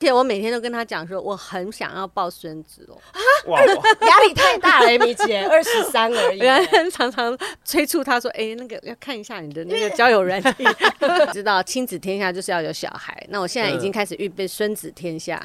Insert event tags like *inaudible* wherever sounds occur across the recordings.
而且我每天都跟他讲说，我很想要抱孙子哦。*laughs* 压力太大了，Amy 姐，二十三而已。常常催促他说，哎、欸，那个要看一下你的那个交友软体。*laughs* *laughs* 知道亲子天下就是要有小孩，那我现在已经开始预备孙子天下。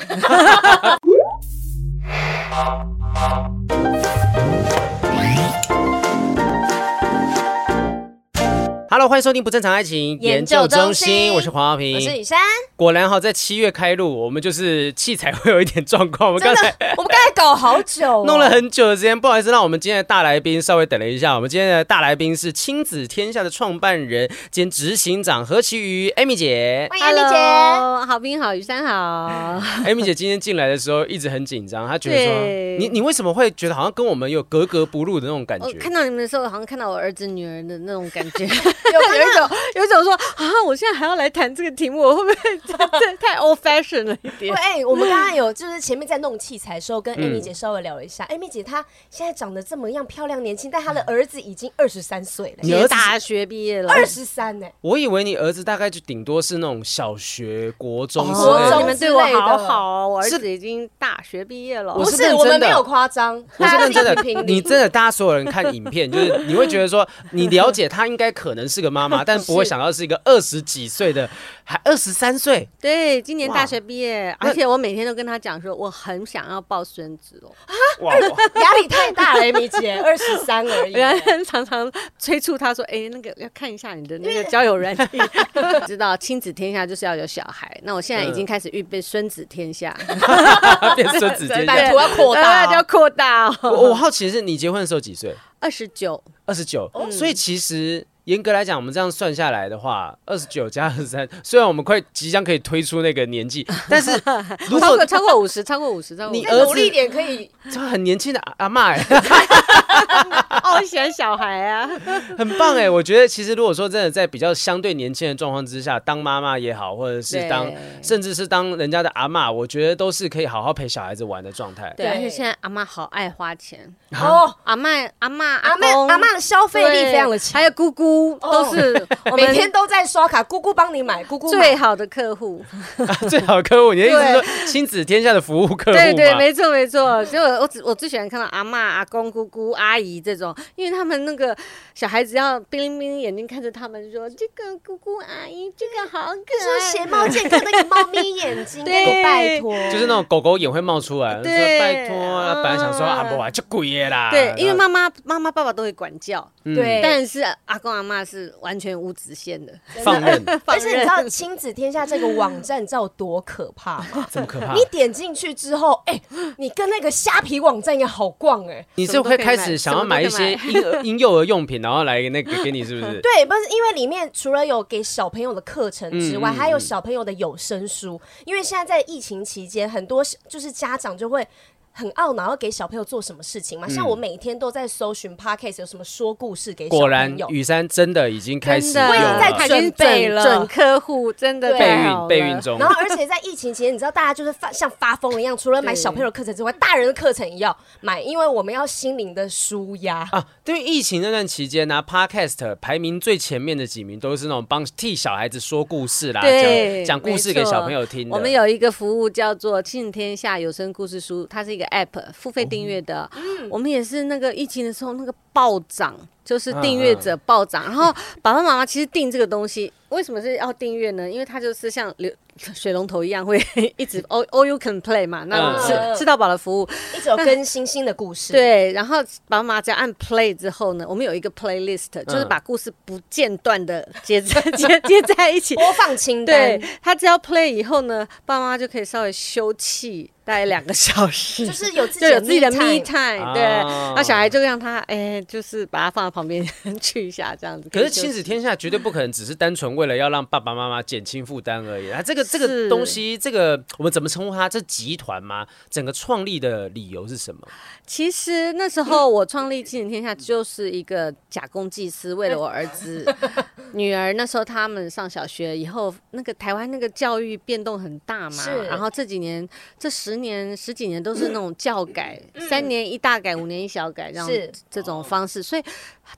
Hello，欢迎收听不正常爱情研究中心，我是黄浩平，我是雨珊。果然哈，在七月开录，我们就是器材会有一点状况。我们刚才，我们刚才搞好久，哦，弄了很久的时间，不好意思，让我们今天的大来宾稍微等了一下。我们今天的大来宾是亲子天下的创办人兼执行长何其瑜，Amy 姐。欢迎 Amy 姐，好冰好雨珊好。Amy 姐今天进来的时候一直很紧张，她觉得说，你你为什么会觉得好像跟我们有格格不入的那种感觉？我看到你们的时候，好像看到我儿子女儿的那种感觉。有有一种，有一种说啊，我现在还要来谈这个题目，我会不会这 *laughs* 太 old fashion 了一点？哎、欸，我们刚刚有就是前面在弄器材的时候，跟 Amy 姐稍微聊了一下。Amy 姐她现在长得这么样漂亮年轻，但她的儿子已经二十三岁了，你儿子大学毕业了，二十三呢。我以为你儿子大概就顶多是那种小学、国中之类的。国中，你们对我好好哦，我儿子已经大学毕业了。不是，我们没有夸张，我是认真的。*laughs* 你真的，大家所有人看影片，就是你会觉得说，你了解他应该可能是个妈妈。*laughs* 但不会想到是一个二十几岁的，还二十三岁，对，今年大学毕业，而且我每天都跟他讲说，我很想要抱孙子哦。啊，哇，*laughs* 压力太大了，Amy 姐，*laughs* 二十三而已。常常催促他说，哎、欸，那个要看一下你的那个交友软件。知道亲子天下就是要有小孩，那我现在已经开始预备孙子天下，变孙子天下，版图要扩大，要扩大。我我好奇是你结婚的时候几岁？二十九，二十九。所以其实。严格来讲，我们这样算下来的话，二十九加二十三，虽然我们快即将可以推出那个年纪，但是 *laughs* 如果超过五十，超过五十，你努力一点可以，*laughs* 就很年轻的阿妈哎，哦，喜欢小孩啊，*laughs* 很棒哎，我觉得其实如果说真的在比较相对年轻的状况之下，当妈妈也好，或者是当甚至是当人家的阿嬷，我觉得都是可以好好陪小孩子玩的状态。对，而且现在阿妈好爱花钱哦，阿嬷阿妈阿嬷阿妈的消费力非常的强，还有姑姑。都是每天都在刷卡，姑姑帮你买，姑姑最好的客户，*laughs* 最好的客户，你的意思是说亲子天下的服务客户？对对，没错没错。所以我我只我最喜欢看到阿嬷、阿公、姑姑、阿姨这种，因为他们那个小孩子要冰冰冰眼睛看着他们说：“这个姑姑阿姨，这个好可爱。”说鞋猫健康那个猫咪眼睛，对，拜托，就是那种狗狗眼会冒出来，对，拜托。本来想说阿伯啊，就贵啦。对，因为妈妈妈妈爸爸都会管教，对，但是阿公阿嬷是。完全无极限的 *laughs* 放任，而且你知道亲子天下这个网站你知道有多可怕吗？*laughs* 怎么可怕？你点进去之后，哎、欸，你跟那个虾皮网站也好逛哎、欸，你是会开始想要买一些婴儿婴幼儿用品，然后来那个给你，是不是？*laughs* 对，不是因为里面除了有给小朋友的课程之外，嗯嗯嗯还有小朋友的有声书。因为现在在疫情期间，很多就是家长就会。很懊恼要给小朋友做什么事情嘛？像我每天都在搜寻 Podcast 有什么说故事给小朋友。果然，雨珊真的已经开始，我已经在准备了准客户，真的备孕备孕中。然后，而且在疫情期间，你知道大家就是发像发疯一样，除了买小朋友的课程之外，大人的课程也要买，因为我们要心灵的舒压啊。对于疫情那段期间呢，Podcast 排名最前面的几名都是那种帮替小孩子说故事啦，讲讲故事给小朋友听。我们有一个服务叫做“庆天下有声故事书”，它是一个 App 付费订阅的，嗯，我们也是那个疫情的时候那个暴涨，就是订阅者暴涨，然后爸爸妈妈其实订这个东西，为什么是要订阅呢？因为它就是像流。水龙头一样会一直 *laughs* all all you can play 嘛，那吃、嗯、吃到饱的服务，一直有更新新的故事。*laughs* 对，然后爸爸妈妈只要按 play 之后呢，我们有一个 playlist，就是把故事不间断的接在 *laughs* 接接在一起播放清单。对，他只要 play 以后呢，爸妈就可以稍微休憩大概两个小时，就是有自己就有自己的 me time。啊、对，那小孩就让他哎，就是把他放在旁边 *laughs* 去一下这样子。可是亲子天下绝对不可能只是单纯为了要让爸爸妈妈减轻负担而已，*laughs* 啊这个。这个东西，这个我们怎么称呼它？这集团吗？整个创立的理由是什么？其实那时候我创立亲子天下就是一个假公济私，为了我儿子、*laughs* 女儿。那时候他们上小学以后，那个台湾那个教育变动很大嘛。然后这几年，这十年十几年都是那种教改，三年一大改，五年一小改，这样这种方式。所以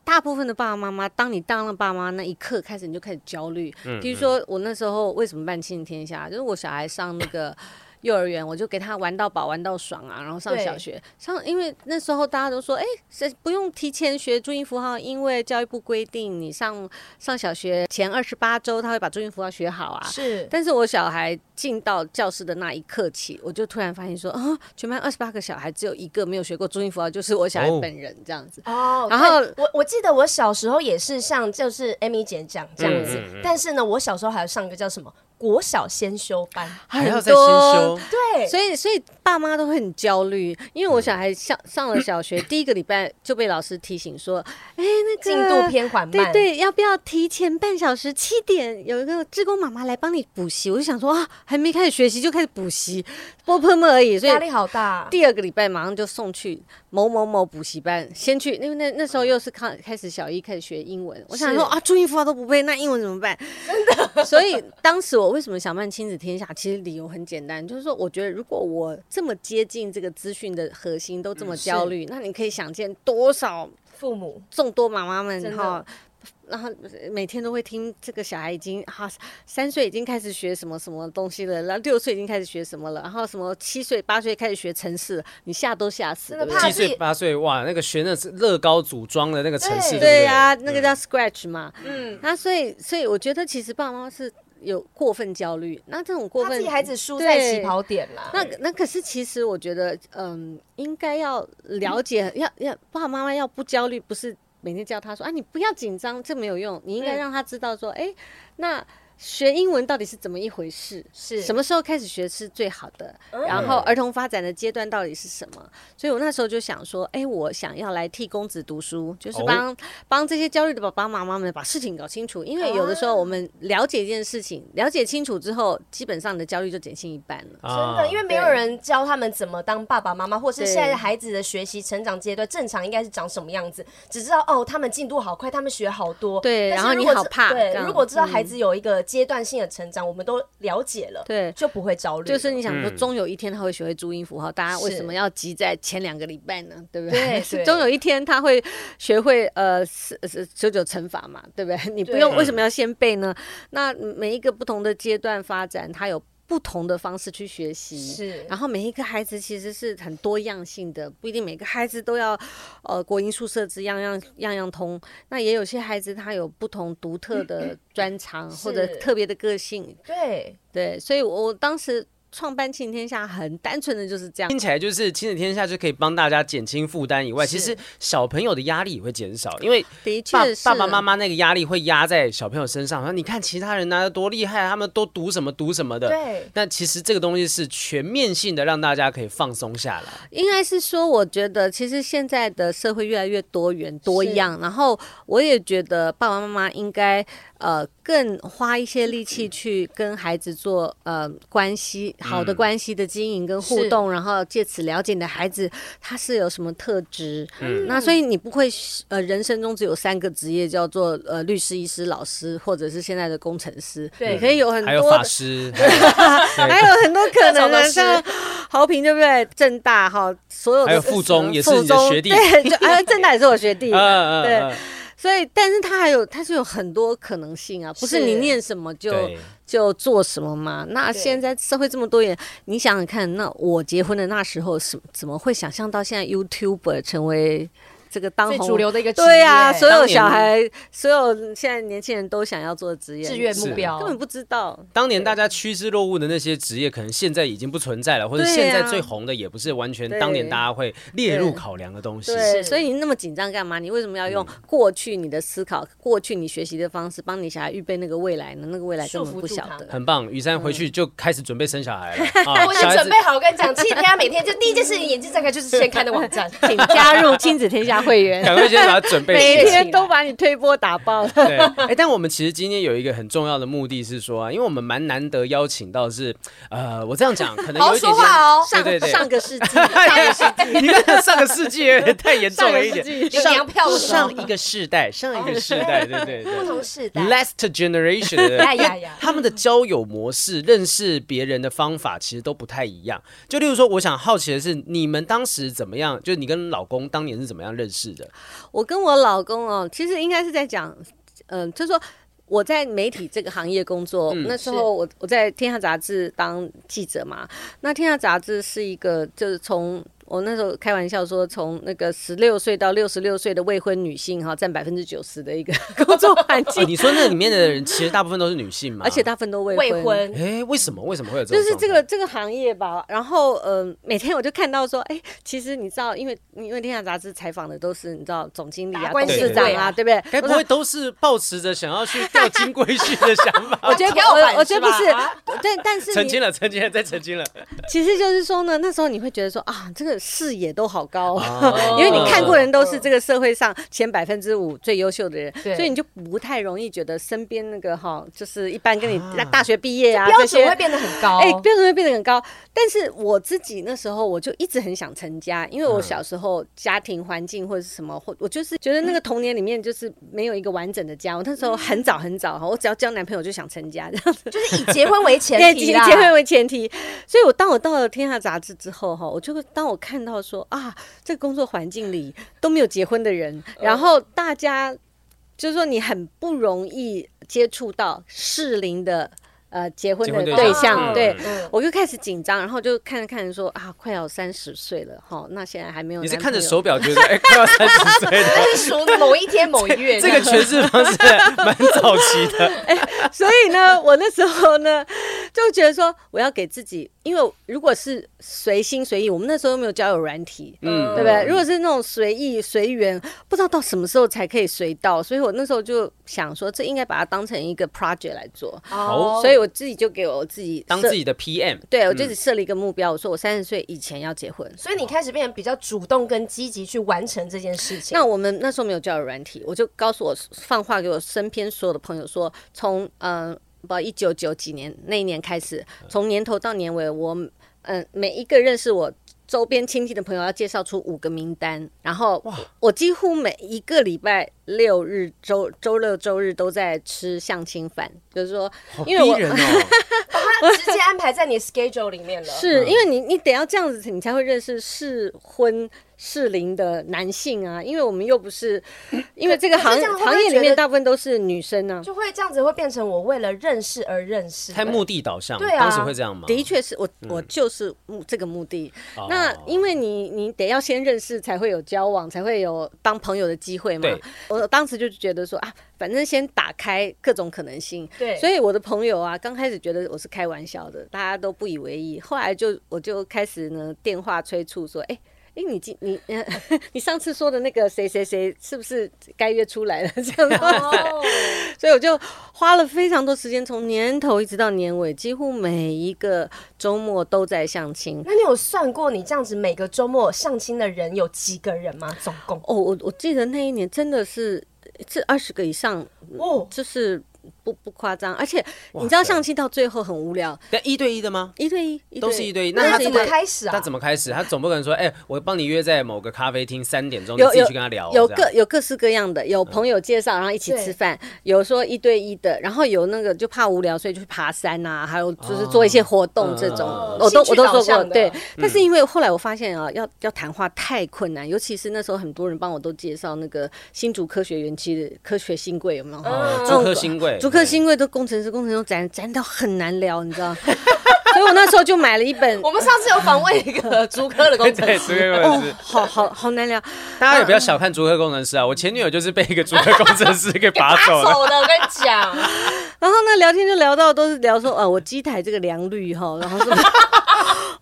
大部分的爸爸妈妈，当你当了爸妈那一刻开始，你就开始焦虑。比如说我那时候为什么办亲子天下？就是我小孩上那个。幼儿园，我就给他玩到饱，玩到爽啊，然后上小学上，因为那时候大家都说，哎、欸，不用提前学注音符号，因为教育部规定你上上小学前二十八周他会把注音符号学好啊。是，但是我小孩进到教室的那一刻起，我就突然发现说，啊，全班二十八个小孩只有一个没有学过注音符号，就是我小孩本人这样子。哦，然后我我记得我小时候也是像就是 Amy 姐讲这样子，嗯嗯嗯，但是呢，我小时候还有上一个叫什么？国小先修班，还要再先修，对，所以所以爸妈都会很焦虑，因为我小孩上上了小学第一个礼拜就被老师提醒说，哎、欸，那个进度偏缓慢，对对，要不要提前半小时七点有一个志工妈妈来帮你补习？我就想说啊，还没开始学习就开始补习，波喷喷而已，所以压力好大。第二个礼拜马上就送去某某某补习班，先去，因为那那时候又是开开始小一开始学英文，我想说啊，注音符号都不背，那英文怎么办？真的，*laughs* 所以当时我。我为什么想办亲子天下？其实理由很简单，就是说，我觉得如果我这么接近这个资讯的核心，都这么焦虑，那你可以想见多少父母众多妈妈们哈。然后每天都会听这个小孩已经哈三岁已经开始学什么什么东西了，然后六岁已经开始学什么了，然后什么七岁八岁开始学程式，你吓都吓死了。七岁八岁哇，那个学那是乐高组装的那个城市，对呀、啊，那个叫 Scratch 嘛。嗯，那所以所以我觉得其实爸爸妈妈是有过分焦虑，那这种过分，自己孩子输在起跑点啦。那那可是其实我觉得，嗯，应该要了解，嗯、要要爸爸妈妈要不焦虑，不是。每天叫他说啊，你不要紧张，这没有用。你应该让他知道说，哎、嗯，那。学英文到底是怎么一回事？是什么时候开始学是最好的？嗯、然后儿童发展的阶段到底是什么？所以我那时候就想说，哎，我想要来替公子读书，就是帮、哦、帮这些焦虑的爸爸妈妈们把事情搞清楚。因为有的时候我们了解一件事情，了解清楚之后，基本上你的焦虑就减轻一半了。真的，因为没有人教他们怎么当爸爸妈妈，或是现在孩子的学习成长阶段正常应该是长什么样子，只知道哦，他们进度好快，他们学好多。对，然后你好怕。对，如果知道孩子有一个。阶段性的成长，我们都了解了，对，就不会焦虑。就是你想说，终有一天他会学会注音符号，大家为什么要急在前两个礼拜呢？对不对？对，*laughs* 终有一天他会学会呃九九乘法嘛，对不对？*laughs* 你不用为什么要先背呢？那每一个不同的阶段发展，它有。不同的方式去学习，是，然后每一个孩子其实是很多样性的，不一定每个孩子都要，呃，国音数设置样样样样通。那也有些孩子他有不同独特的专长或者特别的个性，对。对，所以我当时。创办亲子天下很单纯的就是这样，听起来就是亲子天下就可以帮大家减轻负担以外，其实小朋友的压力也会减少，因为的确爸爸妈妈那个压力会压在小朋友身上。说你看其他人拿的多厉害，他们都读什么读什么的。对。那其实这个东西是全面性的，让大家可以放松下来。应该是说，我觉得其实现在的社会越来越多元多样，然后我也觉得爸爸妈妈应该。呃，更花一些力气去跟孩子做呃关系好的关系的经营跟互动，嗯、然后借此了解你的孩子他是有什么特质。嗯，那所以你不会呃人生中只有三个职业叫做呃律师、医师、老师，或者是现在的工程师。对，你可以有很多还有法师，*laughs* *laughs* 还有很多可能的，像豪平对不对？正大哈，所有的还有附中 *laughs* 也是你的学弟，对，就啊政大也是我学弟，嗯对。嗯所以，但是他还有，他是有很多可能性啊，不是你念什么就就做什么嘛。那现在社会这么多元，你想想看，那我结婚的那时候是怎么会想象到现在 YouTuber 成为？这个当红主流的一个职业，对啊，所有小孩，所有现在年轻人都想要做的职业，志愿目标根本不知道。当年大家趋之若鹜的那些职业，可能现在已经不存在了，或者现在最红的也不是完全当年大家会列入考量的东西。对，所以你那么紧张干嘛？你为什么要用过去你的思考、过去你学习的方式，帮你小孩预备那个未来呢？那个未来根本不晓得。很棒，雨珊回去就开始准备生小孩了。*laughs* 我已经准备好，我跟你讲，亲子天下每天就第一件事情，眼睛睁开就是先看的网站，*laughs* 请加入亲子天下会员。赶快先把它准备，*laughs* 每天都把你推波打爆。了。对，*laughs* 哎、欸，但我们其实今天有一个很重要的目的是说啊，因为我们蛮难得邀请到是，呃，我这样讲可能有一点点，哦、对对对，上个世纪，*laughs* 上个世纪，你看上个世纪有点太严重了一点，上票上一个世代，上一个世代，对对对，不同世代，last generation 的，他们的交友模式、认识别人的方法其实都不太一样。就例如说，我想好奇的是，你们当时怎么样？就你跟老公当年是怎么样认识的？我跟我老公哦，其实应该是在讲，嗯、呃，就是说，我在媒体这个行业工作，嗯、那时候我我在天下杂志当记者嘛。那天下杂志是一个，就是从。我那时候开玩笑说，从那个十六岁到六十六岁的未婚女性哈，占百分之九十的一个 *laughs* 工作环境。你说那里面的人其实大部分都是女性嘛？而且大部分都未婚。哎，为什么？为什么会有这种？就是这个这个行业吧。然后呃，每天我就看到说，哎，其实你知道，因为因为天下杂志采访的都是你知道总经理啊、董事长啊，对不对？该不会都是抱持着想要去钓金龟婿的想法？*laughs* 我觉得我我觉得不是。但，但是澄清了，澄清了，再澄清了。其实就是说呢，那时候你会觉得说啊，这个视野都好。好高，*laughs* 因为你看过人都是这个社会上前百分之五最优秀的人，所以你就不太容易觉得身边那个哈，就是一般跟你大学毕业啊，标准会变得很高，哎，标准会变得很高。但是我自己那时候我就一直很想成家，因为我小时候家庭环境或者是什么，或我就是觉得那个童年里面就是没有一个完整的家。我那时候很早很早哈，我只要交男朋友就想成家，这样子就是以结婚为前提，*laughs* 以结婚为前提。所以我当我到了天下杂志之后哈，我就会当我看到说啊。这个工作环境里都没有结婚的人，然后大家就是说你很不容易接触到适龄的。呃，结婚的对象，对，我就开始紧张，然后就看着看着说啊，快要三十岁了哈，那现在还没有。你是看着手表觉得哎，快要三十岁了？*laughs* 那是属某一天某一月。这个诠释方式蛮早期的。*laughs* 哎，所以呢，我那时候呢就觉得说，我要给自己，因为如果是随心随意，我们那时候又没有交友软体，嗯，对不对？如果是那种随意随缘，不知道到什么时候才可以随到，所以我那时候就想说，这应该把它当成一个 project 来做。哦，所以我。我自己就给我自己当自己的 PM，对，我就只设了一个目标，我说我三十岁以前要结婚，所以你开始变得比较主动跟积极去完成这件事情。那我们那时候没有交友软体，我就告诉我放话给我身边所有的朋友说，从嗯，不一九九几年那一年开始，从年头到年尾，我嗯每一个认识我。周边亲戚的朋友要介绍出五个名单，然后我几乎每一个礼拜六日、周周六、周日都在吃相亲饭，就是说，因为我把它 *laughs* *laughs* 直接安排在你 schedule 里面了，是因为你你得要这样子，你才会认识适婚。适龄的男性啊，因为我们又不是，*coughs* 因为这个行行业里面大部分都是女生呢、啊，就会这样子会变成我为了认识而认识，太目的导向，对啊，当时会这样吗？的确是我，我就是目这个目的。嗯、那因为你你得要先认识，才会有交往，才会有当朋友的机会嘛。我当时就觉得说啊，反正先打开各种可能性。对，所以我的朋友啊，刚开始觉得我是开玩笑的，大家都不以为意。后来就我就开始呢，电话催促说，哎、欸。哎，你今你 *laughs* 你上次说的那个谁谁谁，是不是该约出来了？这样子，oh. *laughs* 所以我就花了非常多时间，从年头一直到年尾，几乎每一个周末都在相亲。那你有算过，你这样子每个周末相亲的人有几个人吗？总共？哦，我我记得那一年真的是这二十个以上哦，oh. 就是。不不夸张，而且你知道相亲到最后很无聊。但，一对一的吗？一对一，都是一对一。那他怎么开始啊？他怎么开始？他总不可能说，哎，我帮你约在某个咖啡厅三点钟，你自己去跟他聊。有各有各式各样的，有朋友介绍，然后一起吃饭；有说一对一的，然后有那个就怕无聊，所以就去爬山啊，还有就是做一些活动这种，我都我都做过。对，但是因为后来我发现啊，要要谈话太困难，尤其是那时候很多人帮我都介绍那个新竹科学园区的科学新贵有没有？竹科新贵，竹科新贵都。工程师，工程师讲讲到很难聊，你知道？*laughs* 所以我那时候就买了一本。我们上次有访问一个 *laughs* 竹科的工程师，哦，好好好难聊。大家也不要小看竹科工程师啊！我前女友就是被一个竹科工程师给 *laughs* 拔走了。的，我跟你讲。然后呢，聊天就聊到都是聊说，呃，我机台这个良率哈，然后说。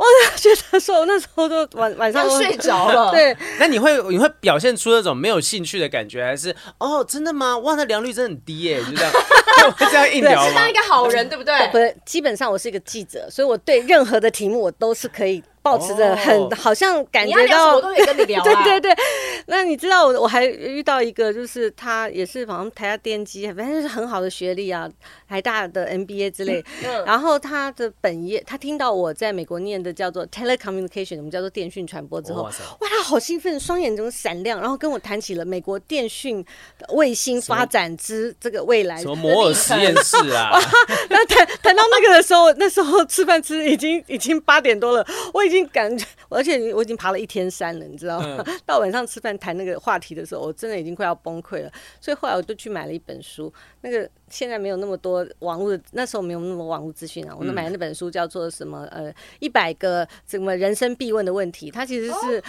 我觉得说，我那时候都晚晚上睡着了。*laughs* 对，那你会你会表现出那种没有兴趣的感觉，还是哦，真的吗？哇，那良率真的很低耶，就这样，*laughs* 会这样硬聊吗？是当一个好人，对不对？不是，基本上我是一个记者，所以我对任何的题目我都是可以。抱持着很、oh, 好像感觉到，我都可以跟你聊、啊。*laughs* 对对对，那你知道我我还遇到一个，就是他也是好像台大电机，反正就是很好的学历啊，台大的 MBA 之类。嗯、然后他的本业，他听到我在美国念的叫做 telecommunication，我们叫做电讯传播之后，oh, 哇，他好兴奋，双眼中闪亮，然后跟我谈起了美国电讯卫星发展之这个未来。什么摩尔实验室啊？*laughs* 那谈谈到那个的时候，那时候吃饭吃已经已经八点多了，我已经。经感觉，而且我已经爬了一天山了，你知道吗？嗯、*laughs* 到晚上吃饭谈那个话题的时候，我真的已经快要崩溃了。所以后来我就去买了一本书，那个现在没有那么多网络的，那时候没有那么网络资讯啊。我就买了那本书，叫做什么？呃，一百个什么人生必问的问题。它其实是、哦、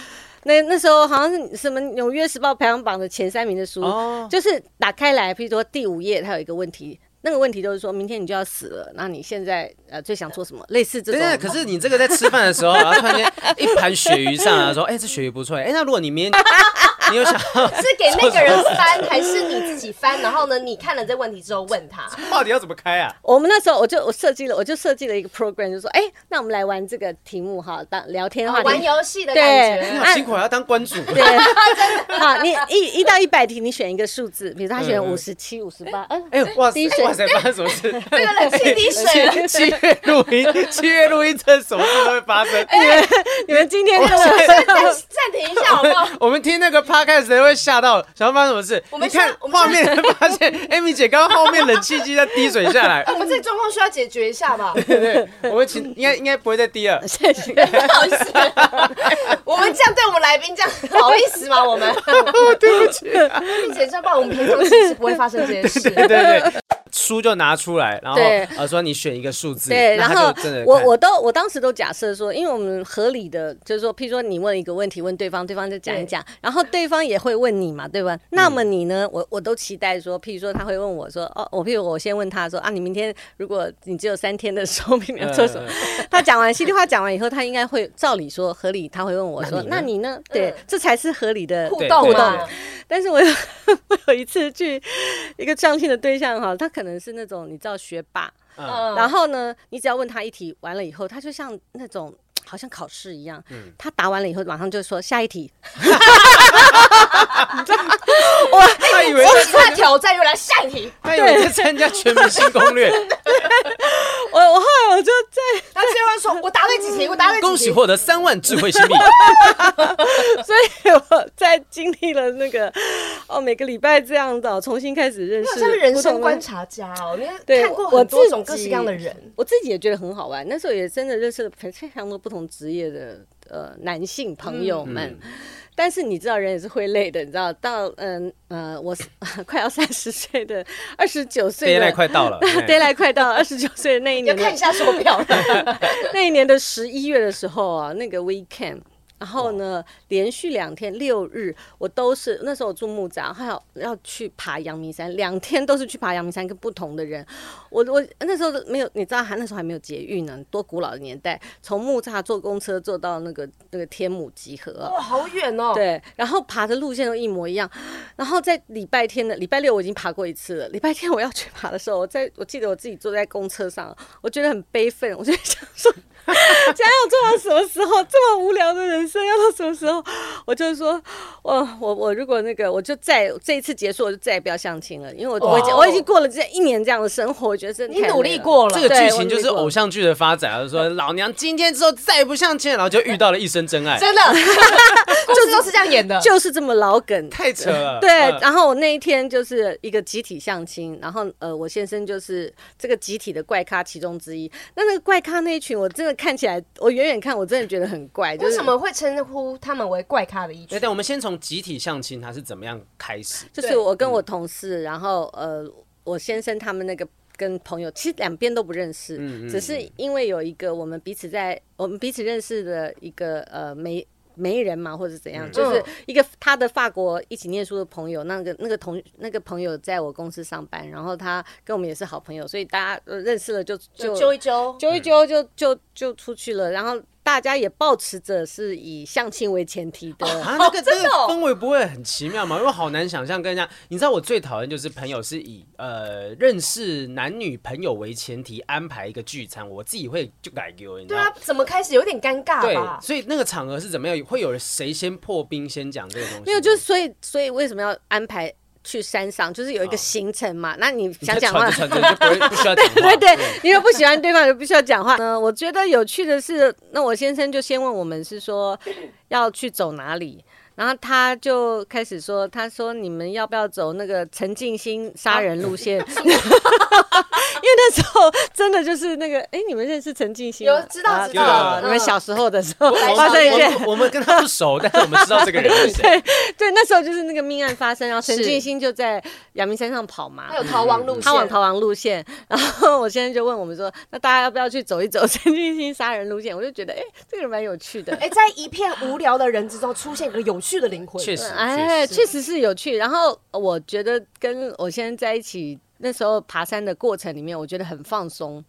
那那时候好像是什么《纽约时报》排行榜的前三名的书，哦、就是打开来，譬如说第五页，它有一个问题。那个问题就是说，明天你就要死了，那你现在呃最想做什么？类似这种。对，可是你这个在吃饭的时候，然后突然间一盘鳕鱼上来说，哎、欸，这鳕鱼不错，哎、欸，那如果你明天。你有想 *laughs* 是给那个人翻，还是你自己翻？然后呢，你看了这问题之后问他，到底要怎么开啊？我们那时候我就我设计了，我就设计了一个 program，就说，哎，那我们来玩这个题目哈，当聊天的话，玩游戏的感觉。对，你好辛苦，还要当关主。对，*laughs* 好，你一一到一百题，你选一个数字，比如说他选五十七、五十八，嗯，哎，哇塞，哇塞，发生什么事？*laughs* 这个冷气滴水。七月录音，七月录音，这什么事都会发生。你们你们今天这个暂暂停一下好不好？我们听那个 podcast 谁会？吓到，想要发生什么事？我们看画面，*laughs* 发现 Amy 姐刚刚后面冷气机在滴水下来。我 *laughs* 们这个状况需要解决一下吧？*laughs* 对对，我们请应该应该不会再滴了。谢谢，不好意思，我们这样对我们来宾这样好意思吗？我们对不起，Amy 姐这样吧，我们平常其实不会发生这件事。对对对。书就拿出来，然后呃说你选一个数字，对，然后我我都我当时都假设说，因为我们合理的就是说，譬如说你问一个问题问对方，对方就讲一讲，然后对方也会问你嘛，对吧？那么你呢，我我都期待说，譬如说他会问我说，哦，我譬如我先问他说啊，你明天如果你只有三天的寿命，你要做什么？*laughs* *laughs* 他讲完稀里话讲完以后，他应该会照理说合理，他会问我说，那你呢？对，这才是合理的互动嘛。但是我有 *laughs* 我有一次去一个相亲的对象哈，他可能是那种你知道学霸，嗯、然后呢，你只要问他一题，完了以后，他就像那种好像考试一样，嗯、他答完了以后，马上就说下一题。*laughs* 我他以为他挑战又来下一题，他以为在参加全明星攻略。*laughs* 我我后来我就在他最后说，我答对几题，*laughs* 我答对几题，恭喜获得三万智慧新币。所以我在经历了那个哦，每个礼拜这样的重新开始认识，像人生观察家哦，你看过很多种各式各样的人，我自己也觉得很好玩。那时候也真的认识了非常多不同职业的呃男性朋友们。但是你知道人也是会累的，你知道到嗯呃我 *laughs* 快要三十岁的二十九岁，deadline 快到了，*laughs* deadline 快到了，二十九岁的那一年，要 *laughs* 看一下手表那一年的十一月的时候啊，那个 weekend。然后呢，连续两天六日，我都是那时候我住木栅，还有要去爬阳明山，两天都是去爬阳明山，跟不同的人。我我那时候没有，你知道还那时候还没有捷运呢，多古老的年代，从木栅坐公车坐到那个那个天母集合，哇，好远哦。对，然后爬的路线都一模一样。然后在礼拜天的礼拜六我已经爬过一次了，礼拜天我要去爬的时候，我在我记得我自己坐在公车上，我觉得很悲愤，我就想说。想要做到什么时候？这么无聊的人生要到什么时候？我就是说，我我我如果那个，我就再这一次结束，我就再也不要相亲了，因为我我已经我已经过了这一年这样的生活，我觉得真的你努力过了。这个剧情就是偶像剧的发展，就是说老娘今天之后再也不相亲，然后就遇到了一生真爱。真的，*laughs* 故事都是这样演的，就是这么老梗，太扯了。对，然后我那一天就是一个集体相亲，然后呃，我先生就是这个集体的怪咖其中之一。那那个怪咖那一群，我真的。看起来，我远远看，我真的觉得很怪。就是、为什么会称呼他们为怪咖的一群？对，对，我们先从集体相亲，他是怎么样开始？就是我跟我同事，然后呃，我先生他们那个跟朋友，其实两边都不认识，嗯嗯嗯，只是因为有一个我们彼此在我们彼此认识的一个呃媒媒人嘛，或者怎样，嗯、就是一个他的法国一起念书的朋友，那个那个同那个朋友在我公司上班，然后他跟我们也是好朋友，所以大家认识了就就揪一揪，揪一揪就就就出去了，然后。大家也保持着是以相亲为前提的啊，那个这个氛围不会很奇妙吗？因为好难想象跟人家，你知道我最讨厌就是朋友是以呃认识男女朋友为前提安排一个聚餐，我自己会就改丢，你知道吗？对啊，怎么开始有点尴尬对，所以那个场合是怎么样？会有谁先破冰先讲这个东西？没有，就所以所以为什么要安排？去山上就是有一个行程嘛，那你想讲话，就不 *laughs* 不需要讲话。对对对，你又不喜欢对方，就不需要讲话。嗯，我觉得有趣的是，那我先生就先问我们是说要去走哪里，然后他就开始说：“他说你们要不要走那个陈静心杀人路线？啊、*laughs* 因为那时候真的就是那个，哎，你们认识陈静心吗？有知道知道，你们小时候的时候发生一件，我们跟他不熟，但是我们知道这个人是谁。*laughs* 对对，那时候就是那个命案发生，然后陈静心就在阳明山上跑嘛，他有逃亡路线，他往逃亡路线。然后我现在就问我们说，那大家要不要去走一走陈静心杀人路线？我就觉得，哎，这个人蛮有趣的。哎，在一片无聊的人之中出现一个有。去的灵魂，确实，哎，确实是有趣。然后我觉得跟我先生在一起那时候爬山的过程里面，我觉得很放松，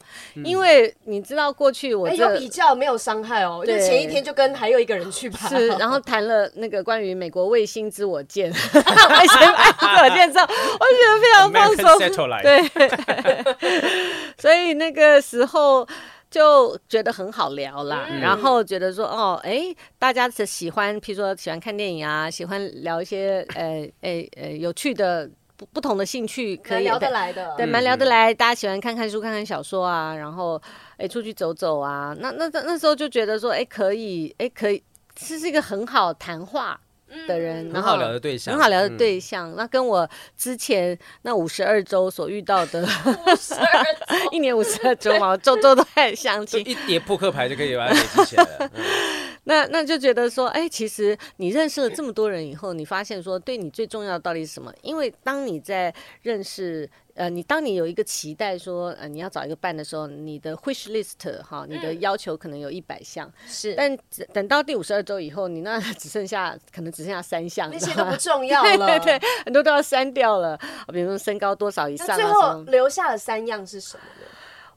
因为你知道过去我有比较没有伤害哦，就前一天就跟还有一个人去爬，是，*laughs* 然后谈了那个关于美国卫星之我舰，*laughs* 卫星自我舰之后，我觉得非常放松，对，*laughs* 所以那个时候。就觉得很好聊啦，嗯、然后觉得说哦，哎，大家是喜欢，譬如说喜欢看电影啊，喜欢聊一些 *laughs* 呃，呃，呃，有趣的不不同的兴趣，可以聊得来的，对，蛮聊得来。大家喜欢看看书、看看小说啊，然后哎，出去走走啊。那那那时候就觉得说，哎，可以，哎，可以，这是一个很好谈话。的人，很好聊的对象，很好聊的对象。那跟我之前那五十二周所遇到的，五十二 *laughs* 一年五十二周嘛，周周都很相亲，一叠扑克牌就可以把它累积起来了。*laughs* 那那就觉得说，哎，其实你认识了这么多人以后，你发现说，对你最重要的到底是什么？因为当你在认识。呃，你当你有一个期待说，呃，你要找一个伴的时候，你的 wish list 哈，你的要求可能有一百项，是，但等到第五十二周以后，你那 *laughs* 只剩下可能只剩下三项，那些都不 *laughs* 重要了，对对对，很多都要删掉了，比如说身高多少以上，最后留下的三样是什么呢？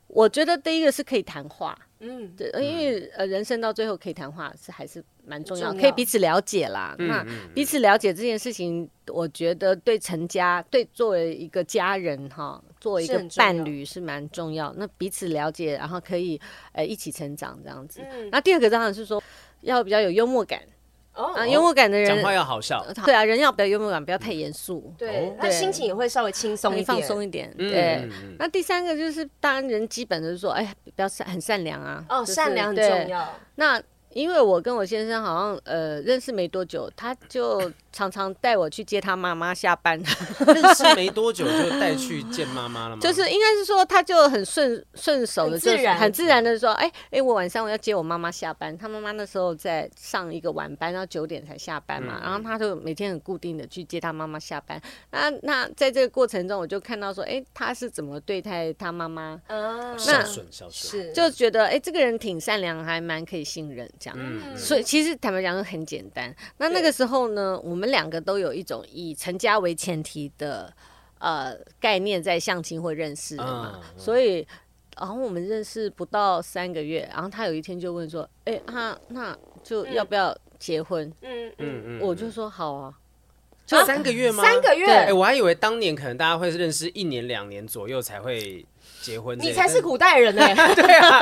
我觉得第一个是可以谈话。嗯，对，因为呃，人生到最后可以谈话是还是蛮重要，可以彼此了解啦。那彼此了解这件事情，我觉得对成家，对作为一个家人哈，作为一个伴侣是蛮重要。那彼此了解，然后可以呃一起成长这样子。那第二个当然是说要比较有幽默感。啊，幽默感的人讲话要好笑，对啊，人要比较幽默感，不要太严肃，对，那心情也会稍微轻松一点，放松一点。对，那第三个就是，当然人基本的是说，哎，不要善，很善良啊。哦，善良很重要。那。因为我跟我先生好像呃认识没多久，他就常常带我去接他妈妈下班。*laughs* 认识没多久就带去见妈妈了吗？就是应该是说，他就很顺顺手的，就很自然的说，哎哎，我晚上我要接我妈妈下班。他妈妈那时候在上一个晚班，然后九点才下班嘛，然后他就每天很固定的去接他妈妈下班。那那在这个过程中，我就看到说，哎，他是怎么对待他妈妈？嗯，孝顺孝顺，是就觉得哎，这个人挺善良，还蛮可以信任。这样，嗯、所以其实坦白讲很简单。那那个时候呢，我们两个都有一种以成家为前提的呃概念在相亲或认识的嘛。嗯、所以，然后我们认识不到三个月，然后他有一天就问说：“哎、欸，他那就要不要结婚？”嗯嗯嗯，我就说好啊。就三个月吗？三个月。哎、欸，我还以为当年可能大家会认识一年两年左右才会。结婚，你才是古代人呢？*laughs* 对啊，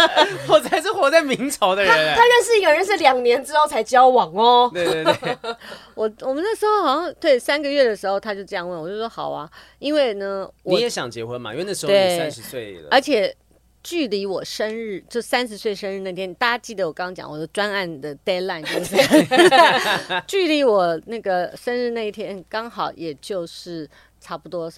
我才是活在明朝的人。他认识一个人是两年之后才交往哦。对对对，*laughs* 我我们那时候好像对三个月的时候他就这样问，我就说好啊，因为呢，你也想结婚嘛？因为那时候你三十岁了，而且距离我生日就三十岁生日那天，大家记得我刚刚讲我的专案的 deadline 就是 *laughs* 距离我那个生日那一天刚好也就是差不多。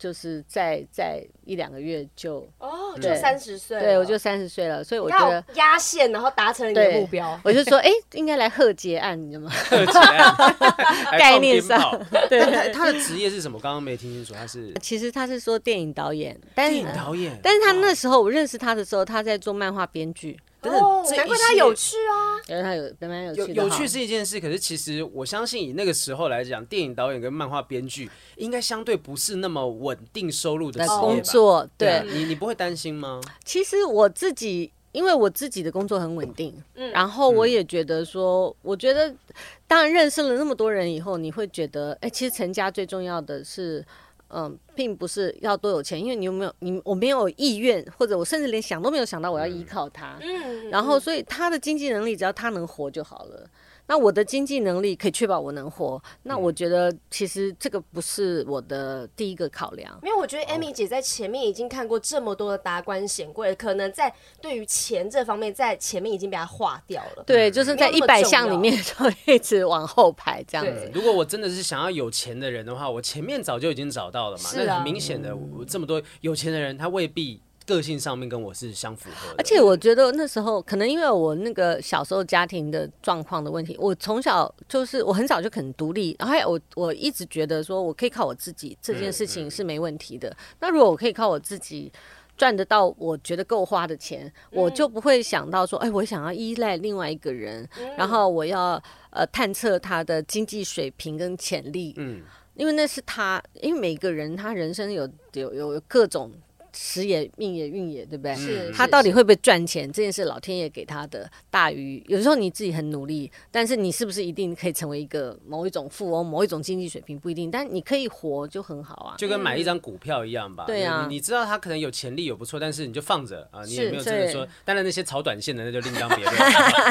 就是在在一两个月就哦，就三十岁，对，我就三十岁了，所以我觉得压线，然后达成了你的目标。我就说，哎，应该来贺结案，你知道吗？贺结案，*laughs* 概念上，*laughs* 对。他的职业是什么？刚刚没听清楚。他是其实他是说电影导演，电影导演。但是他那时候我认识他的时候，他在做漫画编剧。哦，难怪他有趣啊！因为他有蛮有趣的。有趣是一件事，可是其实我相信以那个时候来讲，电影导演跟漫画编剧应该相对不是那么稳定收入的工作。对，你你不会担心吗？其实我自己，因为我自己的工作很稳定，然后我也觉得说，我觉得当然认识了那么多人以后，你会觉得，哎，其实成家最重要的是，嗯，并不是要多有钱，因为你有没有你我没有意愿，或者我甚至连想都没有想到我要依靠他。嗯，然后所以他的经济能力只要他能活就好了。那我的经济能力可以确保我能活，那我觉得其实这个不是我的第一个考量。因为我觉得 Amy 姐在前面已经看过这么多的达官显贵，可能在对于钱这方面，在前面已经被他划掉了。对，就是在一百项里面 *laughs* 就一直往后排这样子。如果我真的是想要有钱的人的话，我前面早就已经找到了嘛。那很明显的，这么多有钱的人，他未必。个性上面跟我是相符合的，而且我觉得那时候可能因为我那个小时候家庭的状况的问题，我从小就是我很早就肯独立，然后我我一直觉得说我可以靠我自己这件事情是没问题的。那如果我可以靠我自己赚得到我觉得够花的钱，我就不会想到说，哎，我想要依赖另外一个人，然后我要呃探测他的经济水平跟潜力，嗯，因为那是他，因为每个人他人生有有有各种。时也命也运也，对不对？是。他到底会不会赚钱？这件事老天爷给他的大于有时候你自己很努力，但是你是不是一定可以成为一个某一种富翁、某一种经济水平不一定，但你可以活就很好啊。就跟买一张股票一样吧。对啊。你知道他可能有潜力有不错，但是你就放着啊，你也没有真的说。当然那些炒短线的那就另当别论，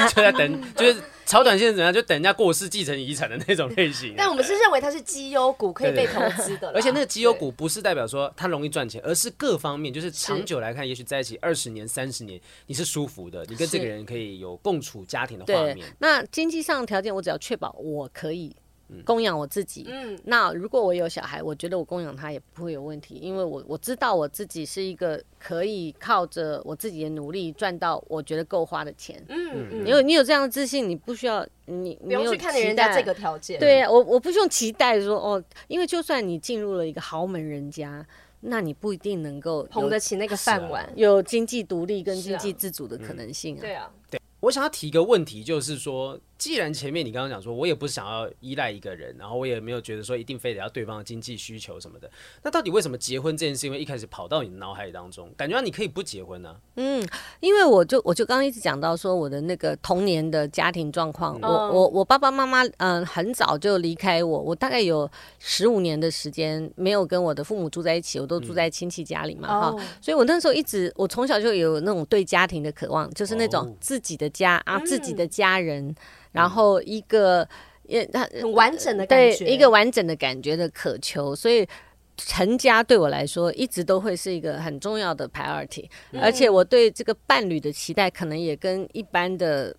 就在等，就是炒短线怎样，就等人家过世继承遗产的那种类型。但我们是认为它是绩优股，可以被投资的。而且那个绩优股不是代表说它容易赚钱，而是各方。方面就是长久来看，也许在一起二十年、三十年，你是舒服的，你跟这个人可以有共处家庭的画面。那经济上的条件，我只要确保我可以供养我自己。嗯，那如果我有小孩，我觉得我供养他也不会有问题，因为我我知道我自己是一个可以靠着我自己的努力赚到我觉得够花的钱。嗯嗯，因为你有这样的自信，你不需要你不用去看人家这个条件。对啊，我我不用期待说哦，因为就算你进入了一个豪门人家。那你不一定能够捧得起那个饭碗，有经济独立跟经济自主的可能性啊。对啊，对，我想要提一个问题，就是说。既然前面你刚刚讲说，我也不是想要依赖一个人，然后我也没有觉得说一定非得要对方的经济需求什么的，那到底为什么结婚这件事，因为一开始跑到你的脑海当中，感觉你可以不结婚呢？啊？嗯，因为我就我就刚刚一直讲到说我的那个童年的家庭状况，我我我爸爸妈妈嗯很早就离开我，我大概有十五年的时间没有跟我的父母住在一起，我都住在亲戚家里嘛哈，嗯，所以我那时候一直我从小就有那种对家庭的渴望，就是那种自己的家啊，自己的家人。然后一个也很完整的感觉，对，一个完整的感觉的渴求，所以成家对我来说一直都会是一个很重要的 priority，嗯，而且我对这个伴侣的期待可能也跟一般的。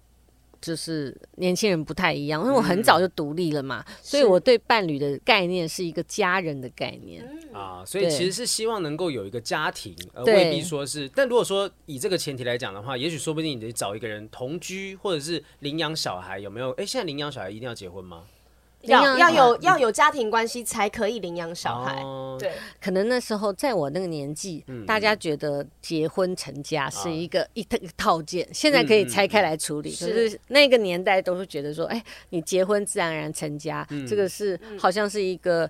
就是年轻人不太一样，因为我很早就独立了嘛，嗯、所以我对伴侣的概念是一个家人的概念啊，所以其实是希望能够有一个家庭，而未必说是。但如果说以这个前提来讲的话，也许说不定你得找一个人同居，或者是领养小孩，有没有？哎，现在领养小孩一定要结婚吗？要要有要有家庭关系才可以领养小孩，哦、对，可能那时候在我那个年纪，嗯、大家觉得结婚成家是一个一套套件，啊、现在可以拆开来处理。是那个年代都是觉得说，哎，你结婚自然而然成家，嗯、这个是好像是一个。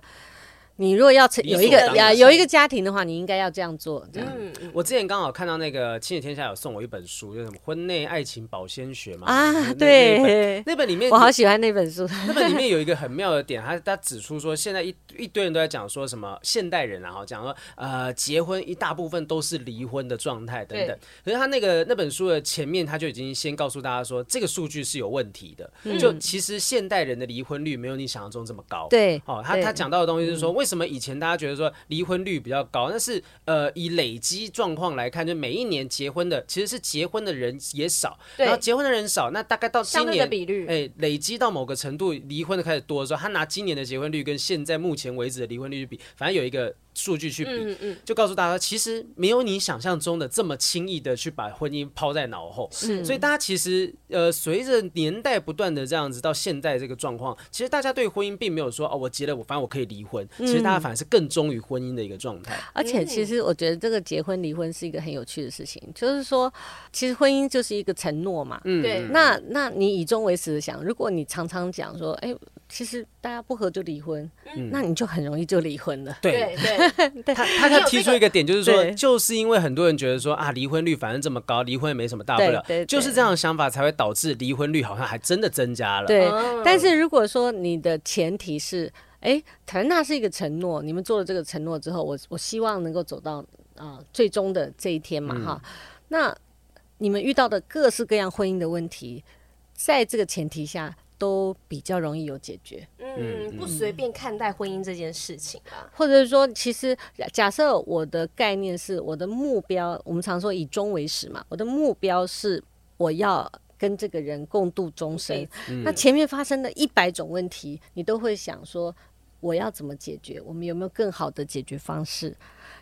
你如果要成有一个呀有一个家庭的话，你应该要这样做。这样，我之前刚好看到那个《亲子天下》有送我一本书，叫什么《婚内爱情保鲜学》嘛。啊，对，那本里面 *laughs* 我好喜欢那本书。*laughs* 那本里面有一个很妙的点，他他指出说，现在一一堆人都在讲说什么现代人啊，哈，讲说呃结婚一大部分都是离婚的状态等等。可是他那个那本书的前面他就已经先告诉大家说，这个数据是有问题的。就其实现代人的离婚率没有你想象中这么高。对，哦，他他讲到的东西是说为。为什么以前大家觉得说离婚率比较高？但是呃，以累积状况来看，就每一年结婚的其实是结婚的人也少，然后结婚的人少，那大概到今年比率，哎，累积到某个程度，离婚的开始多的时候，他拿今年的结婚率跟现在目前为止的离婚率去比，反正有一个。数据去比，嗯嗯、就告诉大家，其实没有你想象中的这么轻易的去把婚姻抛在脑后。是，所以大家其实呃，随着年代不断的这样子到现在这个状况，其实大家对婚姻并没有说哦，我结了，我反正我可以离婚。其实大家反而是更忠于婚姻的一个状态。而且，其实我觉得这个结婚离婚是一个很有趣的事情，就是说，其实婚姻就是一个承诺嘛。嗯，对。那那你以终为始的想，如果你常常讲说，哎。其实大家不合就离婚，嗯、那你就很容易就离婚了。对对，他他他提出一个点，就是说，就是因为很多人觉得说啊，离婚率反正这么高，离婚也没什么大不了，对对对，就是这样的想法才会导致离婚率好像还真的增加了。对，但是如果说你的前提是。哎，可能那是一个承诺，你们做了这个承诺之后，我我希望能够走到啊、呃、最终的这一天嘛，嗯、哈。那你们遇到的各式各样婚姻的问题，在这个前提下，都比较容易有解决。嗯，不随便看待婚姻这件事情啊。或者是说，其实假设我的概念是我的目标，我们常说以终为始嘛，我的目标是我要跟这个人共度终生。嗯、那前面发生的一百种问题，你都会想说，我要怎么解决？我们有没有更好的解决方式？